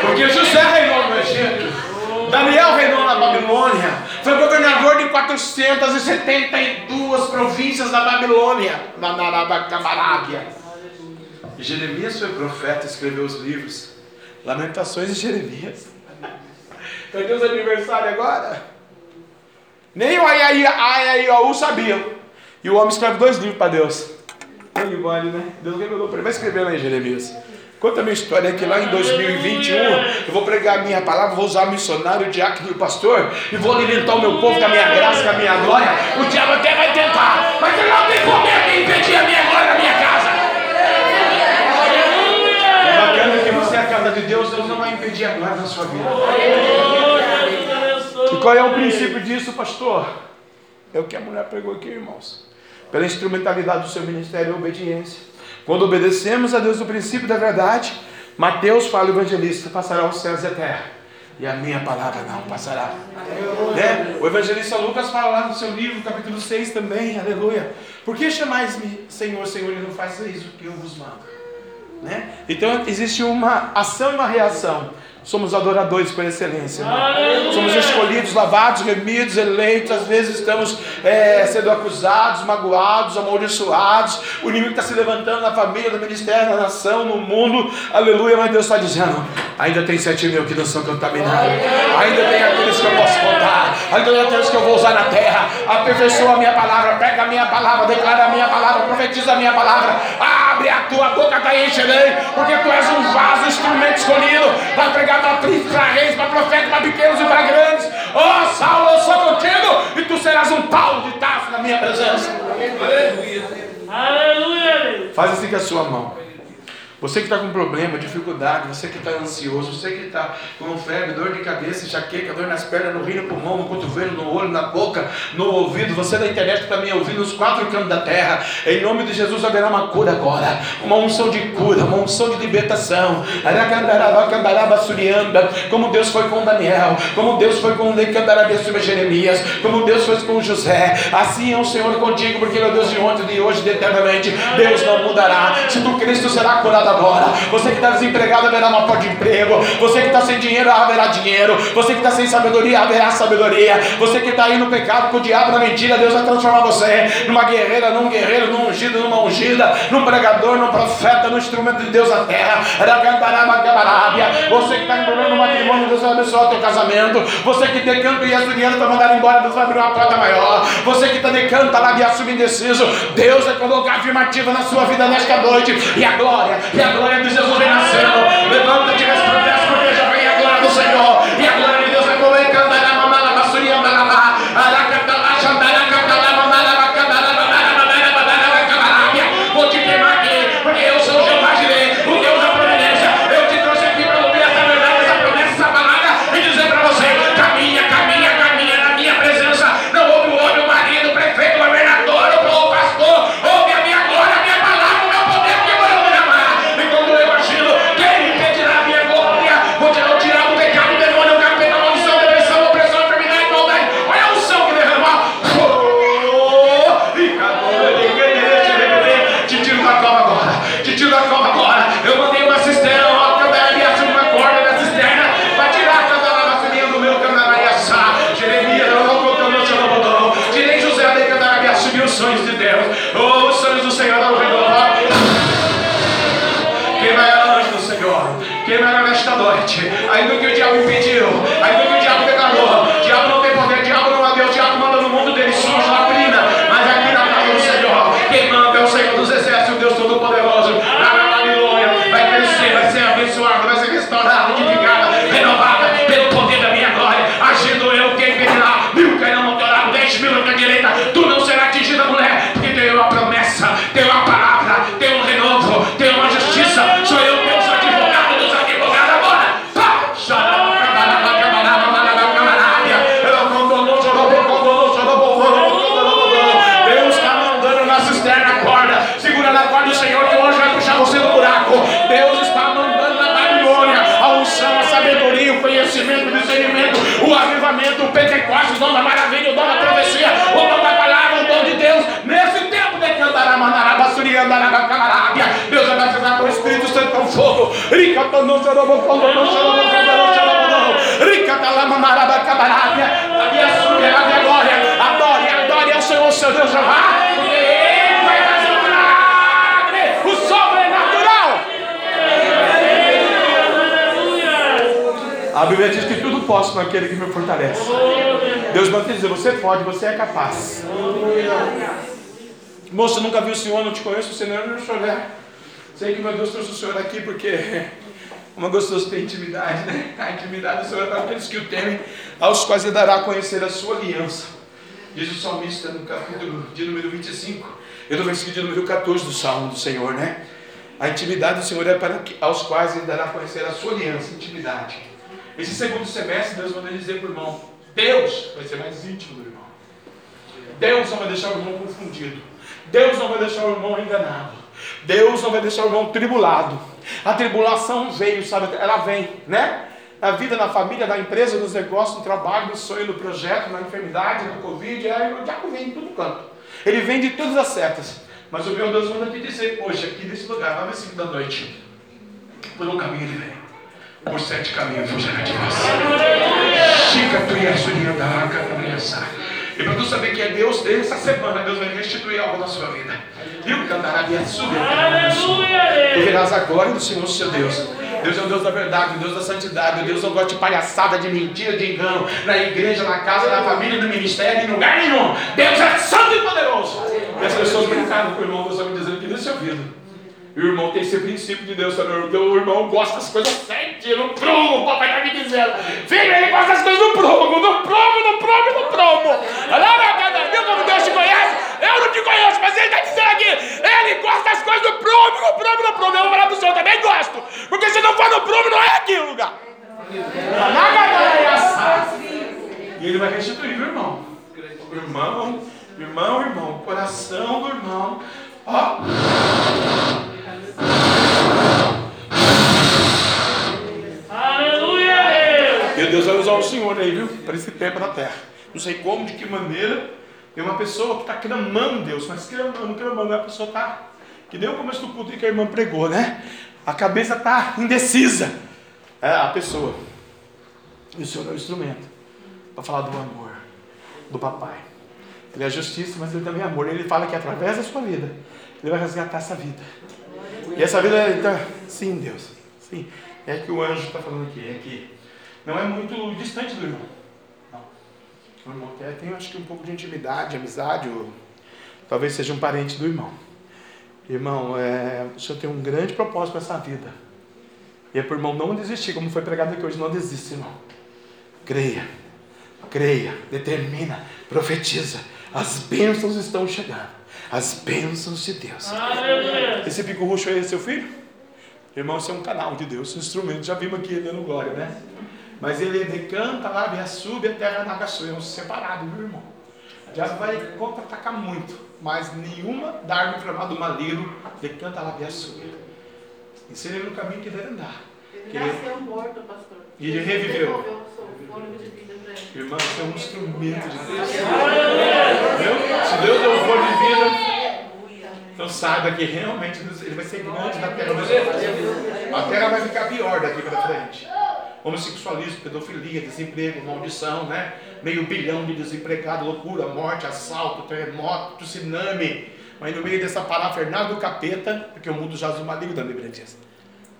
Porque José reinou no Egito. Daniel reinou na Babilônia, foi governador de 472 províncias da Babilônia, na Arábia. Jeremias foi profeta, escreveu os livros, Lamentações de Jeremias. Cadê os aniversários agora? Nem o Aiaiaú sabia. E o homem escreve dois livros para Deus. Ele vale, né? Deus revelou para ele. Vai escrever lá em Jeremias. Conta a minha história que lá em 2021 eu vou pregar a minha palavra, vou usar missionário, o diácono e o pastor e vou alimentar o meu povo com a minha graça, com a minha glória. O diabo até vai tentar, mas ele não tem poder de impedir a minha glória na minha casa. É bacana que você é a casa de Deus, Deus não vai impedir a glória na sua vida. E qual é o princípio disso, pastor? É o que a mulher pregou aqui, irmãos. Pela instrumentalidade do seu ministério e obediência. Quando obedecemos a Deus no princípio da verdade, Mateus fala, o evangelista, passará os céus e a terra. E a minha palavra não passará. Né? O evangelista Lucas fala lá no seu livro, capítulo 6 também, aleluia. Por que chamais-me Senhor, Senhor, e não fazeis o que eu vos mando? Né? Então existe uma ação e uma reação. Somos adoradores por excelência. Aleluia. Somos escolhidos, lavados, remidos, eleitos. Às vezes estamos é, sendo acusados, magoados, amaldiçoados. O inimigo está se levantando na família, no ministério, na nação, no mundo. Aleluia. Mas Deus está dizendo: ainda tem sete mil que não são contaminados. Ainda tem aqueles que eu posso contar. Ainda tem aqueles que eu vou usar na terra. Aperfeiçoa a minha palavra, pega a minha palavra, declara a minha palavra, profetiza a minha palavra. Abre a tua boca, está encherei, porque tu és um vaso, instrumento escolhido para pregar para príncipes, para reis, para profetas, para pequenos e para grandes. Ó oh, Saulo, eu sou contigo e tu serás um pau de taça na minha presença. Aleluia. Aleluia. Faz assim com a sua mão. Você que está com problema, dificuldade, você que está ansioso, você que está com febre, dor de cabeça, enxaqueca, dor nas pernas, no rio, no pulmão, no cotovelo, no olho, na boca, no ouvido, você da internet está me ouvindo nos quatro cantos da terra, em nome de Jesus haverá uma cura agora, uma unção de cura, uma unção de libertação, como Deus foi com Daniel, como Deus foi com Jeremias, como Deus foi com José, assim é o Senhor contigo, porque Ele é o Deus de ontem, de hoje, de eternamente, Deus não mudará, se tu Cristo será curado agora. Você que está desempregado, haverá uma porta de emprego. Você que está sem dinheiro, haverá dinheiro. Você que está sem sabedoria, haverá sabedoria. Você que está aí no pecado, com o diabo, na mentira, Deus vai transformar você numa guerreira, num guerreiro, num ungido, numa ungida, num pregador, num profeta, num instrumento de Deus na terra. Você que está em problema no matrimônio, Deus vai abençoar o teu casamento. Você que tem canto e dinheiro para mandar embora, Deus vai abrir uma porta maior. Você que está de canto, de indeciso, Deus vai colocar afirmativa na sua vida nesta noite. E a glória, e a glória de Jesus vem nascendo. Levanta-te, resplandece, pode, você é capaz. Moça, nunca vi o Senhor, não te conheço, o Senhor não chorar. Sei que meu Deus trouxe o Senhor aqui porque uma gostoso ter intimidade, né? A intimidade do Senhor é para aqueles que o temem, aos quais ele dará a conhecer a sua aliança. Diz o salmista no capítulo de número 25, eu no versículo de número 14 do Salmo do Senhor, né? A intimidade do Senhor é para que, aos quais ele dará a conhecer a sua aliança, intimidade. Esse segundo semestre, Deus manda dizer para o irmão: Deus vai ser mais íntimo do irmão. Deus não vai deixar o irmão confundido. Deus não vai deixar o irmão enganado. Deus não vai deixar o irmão tribulado. A tribulação veio, sabe? Ela vem, né? Na vida, na família, na empresa, nos negócios, no trabalho, no sonho, no projeto, na enfermidade, no Covid. É, o diabo vem em todo canto. Ele vem de todas as setas. Mas o meu Deus manda te dizer hoje, aqui nesse lugar, 9 e 5 da noite. Por um caminho ele vem. Por sete caminhos fugirá de você. Chica, tu e da arca, E para tu saber que é Deus, essa semana Deus vai restituir algo na sua vida. Viu? Cantará e subir. Tu verás a glória do Senhor, seu Deus. Deus é o Deus da verdade, o Deus da santidade, o Deus não gosta de palhaçada, de mentira, de engano, na igreja, na casa, na família, no ministério, em lugar nenhum. Deus é santo e poderoso. E as pessoas brincaram com o irmão, Deus está me dizendo que nesse ouvido. O irmão tem esse princípio de Deus, sabe? O irmão gosta das coisas certinhas, no prumo, o papai está me dizendo. Filho, ele gosta das coisas no prumo, no prumo, no prumo, no prumo. Viu como Deus te conhece? Eu não te conheço, mas ele está dizendo aqui. Ele gosta das coisas no prumo, no prumo, no prumo. Eu vou falar para o senhor, também gosto. Porque se não for no prumo, não é aqui o lugar. E ele vai restituir o irmão. Irmão, irmão, irmão, coração do irmão. Ó. Aleluia, Deus! E Deus vai usar o Senhor aí, viu? Para esse tempo na terra. Não sei como, de que maneira. Tem uma pessoa que está clamando Deus, mas clamando, clamando. A pessoa está. Que nem o começo do culto que a irmã pregou, né? A cabeça está indecisa. É a pessoa. E o Senhor é o instrumento para falar do amor do papai. Ele é justiça, mas ele também é amor. Ele fala que através da sua vida, ele vai resgatar essa vida. E essa vida está, sim, Deus, sim. É que o anjo está falando aqui, é que não é muito distante do irmão. Não. O irmão até tem, acho que, um pouco de intimidade, amizade, ou talvez seja um parente do irmão. Irmão, é, o Senhor tem um grande propósito para essa vida. E é para o irmão não desistir, como foi pregado aqui hoje, não desista, irmão. Creia, creia, determina, profetiza. As bênçãos estão chegando. As bênçãos de Deus. Esse pico roxo aí é seu filho? Irmão, você é um canal de Deus, um instrumento. Já vimos aqui ele dando glória, né? Mas ele decanta lá, vem sube, a terra na é um separado, viu, irmão? Já vai contra-atacar muito, mas nenhuma da árvore inflamada do decanta lá, vem sube. Ensina ele no caminho que deve andar. Ele nasceu morto, pastor. E ele reviveu. Irmão, você é um instrumento de Deus. Se Deus deu um fôlego de vida, então saiba que realmente ele vai ser grande na terra. A terra vai ficar pior daqui para frente. Homossexualismo, pedofilia, desemprego, maldição, né? Meio bilhão de desempregados, loucura, morte, assalto, terremoto, tsunami. Mas no meio dessa parafernália do capeta, porque o mundo já o maligno da Bíblia diz,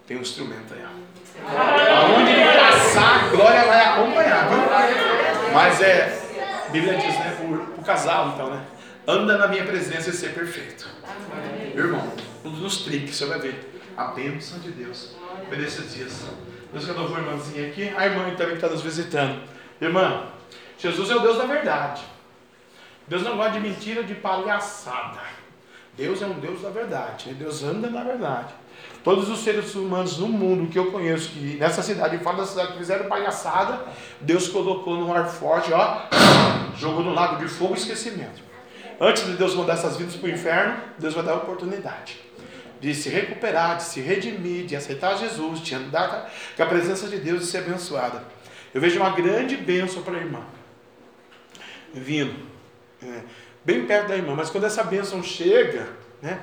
tem um instrumento aí, ó. Aonde ele passar, a glória vai acompanhar, viu? Mas é, a Bíblia diz, né, por, casal, então, né? Anda na minha presença e ser perfeito. Meu irmão, um dos trinques, você vai ver. A bênção de Deus foi nesses dias. Deus eu a irmãzinha aqui, a irmã também que está nos visitando. Irmã, Jesus é o Deus da verdade. Deus não gosta de mentira, de palhaçada. Deus é um Deus da verdade. Deus anda na verdade. Todos os seres humanos no mundo que eu conheço, que nessa cidade e fora da cidade, fizeram palhaçada, Deus colocou num ar forte, ó, jogou no lago de fogo e esquecimento. Antes de Deus mandar essas vidas para o inferno, Deus vai dar a oportunidade de se recuperar, de se redimir, de aceitar Jesus, de andar com a presença de Deus e ser abençoada. Eu vejo uma grande bênção para a irmã vindo, é, bem perto da irmã, mas quando essa bênção chega, né,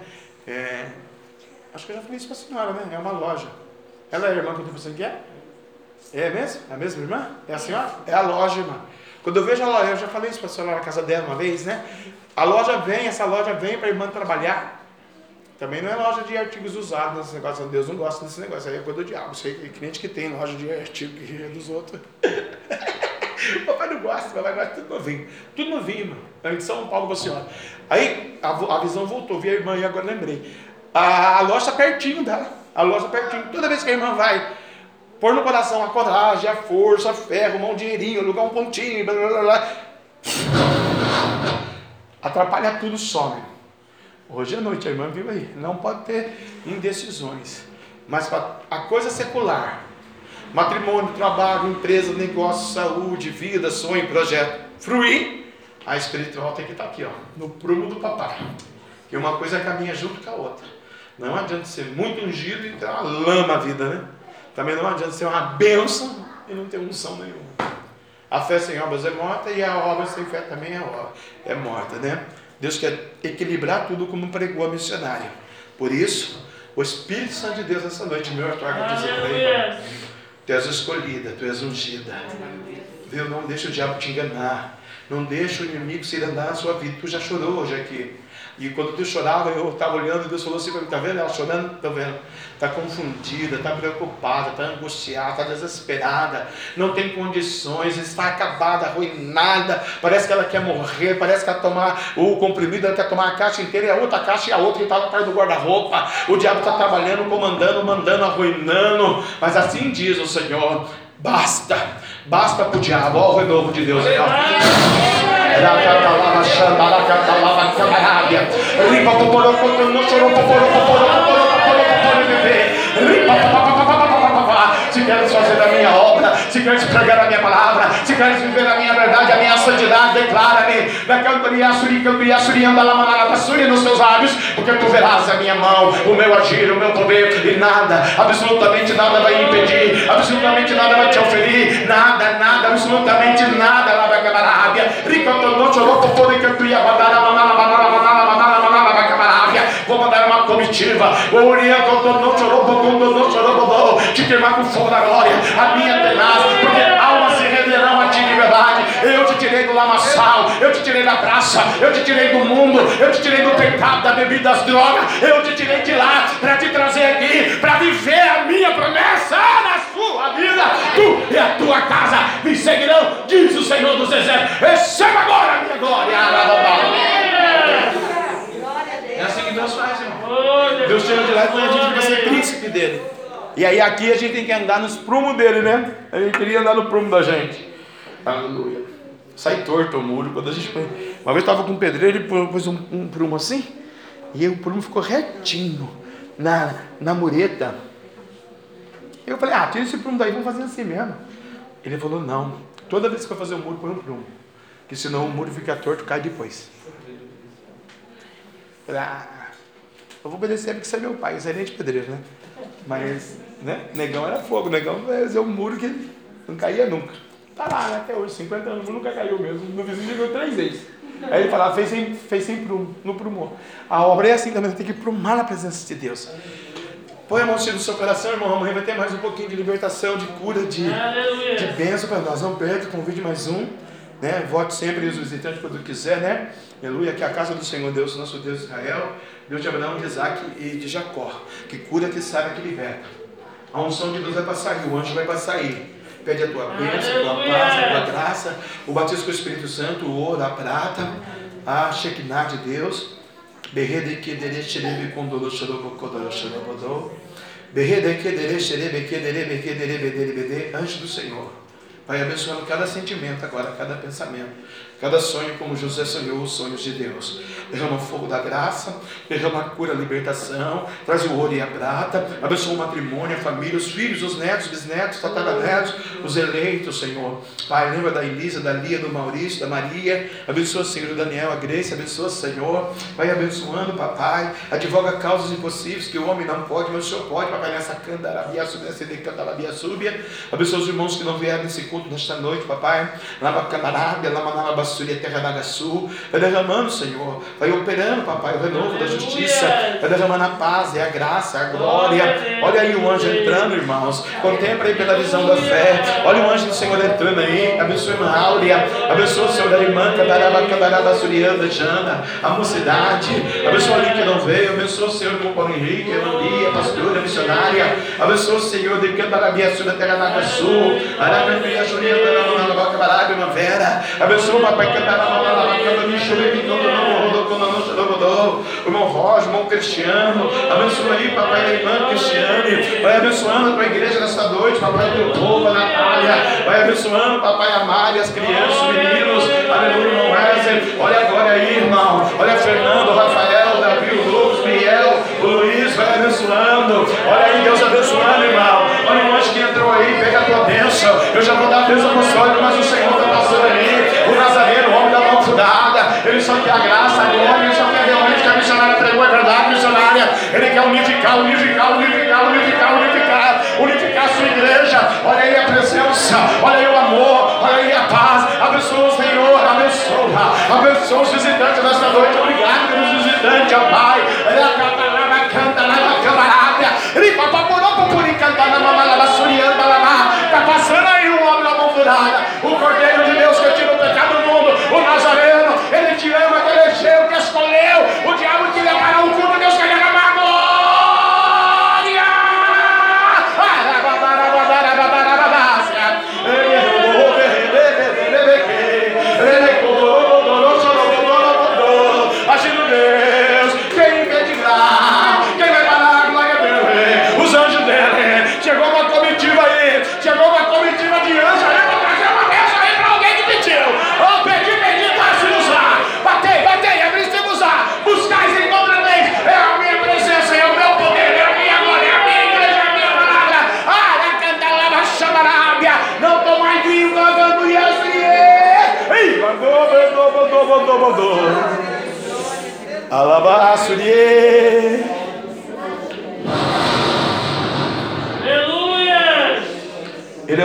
é, Acho que eu já falei isso para a senhora, né? É uma loja. Ela é a irmã que eu estou pensando que é? É mesmo? É a mesma irmã? É a senhora? É a loja, irmã. Quando eu vejo a loja, eu já falei isso para a senhora na casa dela uma vez, né? A loja vem, essa loja vem para a irmã trabalhar. Também não é loja de artigos usados nesse negócio. Deus não gosta desse negócio. Aí é coisa do diabo. Aí é cliente que tem loja de artigo que é dos outros. papai não gosta, papai gosta de tudo novinho. Tudo novinho, irmã. Aí de São Paulo para a senhora. Aí a, a visão voltou, vi a irmã e agora lembrei. A, a loja está pertinho dela. A loja está pertinho. Toda vez que a irmã vai pôr no coração a coragem, a força, a fé, arrumar um dinheirinho, alugar um pontinho, blá, blá, blá, atrapalha tudo, some. Hoje à noite a irmã viu aí, não pode ter indecisões. Mas a coisa secular, matrimônio, trabalho, empresa, negócio, saúde, vida, sonho, projeto, fruir, a espiritual tem que estar aqui, ó, no prumo do papai. Que uma coisa caminha junto com a outra. Não adianta ser muito ungido e ter uma lama a vida, né? Também não adianta ser uma bênção e não ter unção nenhuma. A fé sem obras é morta e a obra sem fé também é, é morta, né? Deus quer equilibrar tudo como pregou a missionária. Por isso, O Espírito Santo de Deus essa noite, meu, torna dizer para Aleluia. Tu és escolhida, tu és ungida. Viu? Não deixa o diabo te enganar. Não deixa o inimigo se andar na sua vida. Tu já chorou hoje aqui. E quando tu chorava, eu estava olhando Deus falou assim para mim: Está vendo ela chorando? Estou vendo. Está confundida, está preocupada, está angustiada, está desesperada, não tem condições, está acabada, arruinada. Parece que ela quer morrer, parece que ela tomar o comprimido, ela quer tomar a caixa inteira e a outra caixa e a outra que está perto do guarda-roupa. O diabo está trabalhando, comandando, mandando, arruinando. Mas assim diz o Senhor: basta, basta para o diabo, olha o renovo de Deus aí, ó. Ripa, poporo, poporo, não chorou, poporo, poporo, poporo, poporo, poporo, queres fazer a minha obra, se queres pregar a minha palavra, se queres viver a minha verdade, a minha santidade, declara-me. Nos teus lábios, porque tu verás a minha mão, o meu agir, o meu poder, e nada, absolutamente nada vai impedir, absolutamente nada vai te oferir, nada, nada, absolutamente nada, lá vai acabar a rábia. Rica, não chorou, poporo, cantoria, bandara, manara, manara, chorou, te queimar com fogo da glória, a minha tenaz, porque almas se renderão a ti de verdade. Eu te tirei do lamaçal, eu te tirei da praça, eu te tirei do mundo, eu te tirei do pecado, da bebida, das drogas, eu te tirei de lá para te trazer aqui, para viver a minha promessa na sua vida. Tu e a tua casa me seguirão, diz o Senhor dos Exércitos. Receba agora a minha glória. É assim que Deus faz, irmão. Oh, Deus tira de lá e põe a gente para ser príncipe dele. E aí aqui a gente tem que andar nos prumos dele, né? A gente queria andar no prumo da gente. Aleluia. Sai torto o muro. Quando a gente põe... Uma vez estava com um pedreiro, ele pôs um, um prumo assim, e o prumo ficou retinho na, na mureta. Eu falei, ah, tira esse prumo daí, vamos fazer assim mesmo. Ele falou, não. Toda vez que eu fazer o muro, põe um prumo. Que senão o muro fica torto, cai depois. Eu falei, ah, eu vou obedecer porque você é meu pai, você é nem de pedreiro, né? Mas, né? Negão era fogo, negão fazia um muro que não caía nunca. Tá lá, né? Até hoje, 50 anos, nunca caiu mesmo. Meu vizinho chegou três vezes. Aí ele falava, fez sem, fez sem prumo, no prumou. A obra é assim também, tem que prumar na presença de Deus. Põe a mão no seu coração, irmão. Amanhã vai ter mais um pouquinho de libertação, de cura, de, Aleluia. de bênção para nós. Não perca, convide mais um. Né? Vote sempre os visitantes quando quiser, né? Aleluia. Que é a casa do Senhor Deus, nosso Deus Israel, Deus de Abraão, de Isaac e de Jacó. Que cura, que sabe, que liberta. A unção de Deus vai passar aí, o anjo vai passar aí. Pede a tua bênção, a tua paz, a tua graça, o batismo com o Espírito Santo, o ouro, a prata, a Shekinah de Deus. Berrede que dere xerebe condolo xerobo kodoro xerobodô. Berrede que dere xerebe que dere be que dere bedere bede. Anjo do Senhor. Vai abençoando cada sentimento agora, cada pensamento, cada sonho, como José sonhou os sonhos de Deus. Derrama o fogo da graça, derrama a cura, a libertação, traz o ouro e a prata, abençoa o matrimônio, a família, os filhos, os netos, bisnetos, tataranetos, os eleitos, Senhor. Pai, lembra da Elisa, da Lia, do Maurício, da Maria, abençoa, Senhor, o Daniel, a Grace, abençoa, Senhor. Vai abençoando, papai, advoga causas impossíveis que o homem não pode, mas o Senhor pode, papai, nessa candarabia, subia, cede, candarabia, súbia. Abençoa os irmãos que não vieram nesse culto nesta noite, papai. Lava candarabia, na basúria, terra da sul. Vai derramando, Senhor. Vai operando, papai, o renovo da justiça. Vai derramando a paz e a graça, a glória. Olha aí o anjo entrando, irmãos. Contempla aí pela visão da fé. Olha o anjo do Senhor entrando aí. Abençoa a irmã Áurea. Abençoa o Senhor da irmã Candaraba, Candaraba, Surianda, Jana. A mocidade. Abençoa ali que não veio. Abençoa o Senhor com o Paulo Henrique, a Maria, a pastora, a missionária. Abençoa o Senhor de Candarabia, Sul, da Terra da Sul. Arabia, Barabia, Primavera. Abençoa o papai Candaraba, Candaraba, Michele, o irmão Roger, o irmão Cristiano, abençoa aí, papai, a irmã Cristiane, vai abençoando a tua igreja nessa noite, papai, o teu povo, a Natália, vai abençoando, papai, a Mari, as crianças, os meninos, aleluia, irmão Wesley, olha agora aí, irmão, olha Fernando, o Rafael, o Davi, o Lucas, o Miel, o Luiz, vai abençoando, olha aí, Deus abençoando, irmão, olha o anjo que entrou aí, pega a tua bênção, eu já vou dar a bênção apostólica, mas o Senhor está passando ali, o Nazareno, o homem da mão furada, ele só quer a graça o homem, ele só quer realmente que a missionária pregou a verdade missionária. Ele quer unificar, unificar, unificar, unificar, unificar, unificar a sua igreja. Olha aí a presença, olha aí o amor, olha aí a paz. Abençoa o Senhor, abençoa, abençoa os visitantes nesta noite. Obrigado pelos visitantes, ó Pai. Ele é acaba canta na camarada, ripa papurou, papuri, canta na mamala, basurianda, lamá. Tá passando aí o homem da mão furada.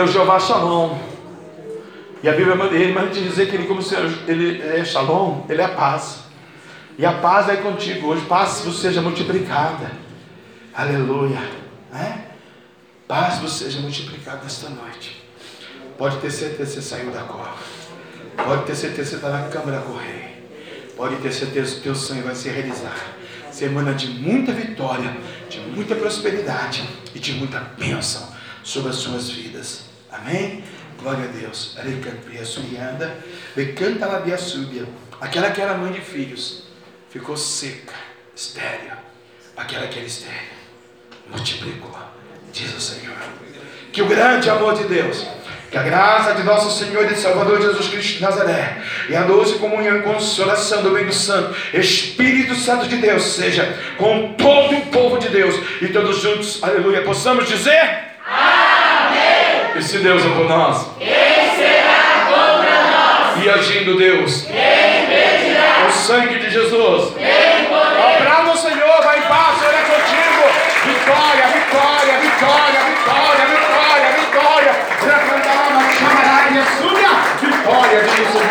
É o Jeová Shalom. E a Bíblia manda, dizer que ele, como se ele é Shalom, ele é a paz. E a paz é contigo hoje. Paz vos seja multiplicada. Aleluia. Né? Paz vos seja multiplicada esta noite. Pode ter certeza que você saiu da cova. Pode ter certeza que você está na câmara correr. Pode ter certeza que o teu sonho vai se realizar. Semana de muita vitória, de muita prosperidade e de muita bênção sobre as suas vidas. Amém? Glória a Deus. Recanta. Aquela que era mãe de filhos ficou seca, estéreo. Aquela que era estéreo multiplicou, diz o Senhor. Que o grande amor de Deus, que a graça de nosso Senhor e Salvador Jesus Cristo de Nazaré, e a doce comunhão e consolação do Domingo Santo, Espírito Santo de Deus, seja com todo o povo de Deus, e todos juntos, aleluia, possamos dizer: Amém. E se Deus é por nós, quem será contra nós? E agindo Deus, quem impedirá? O sangue de Jesus, quem poderá? Abrama o Senhor, vai em paz, Senhor é contigo. Vitória, vitória, vitória, vitória, vitória, vitória. Recantamos, chamará Jesus.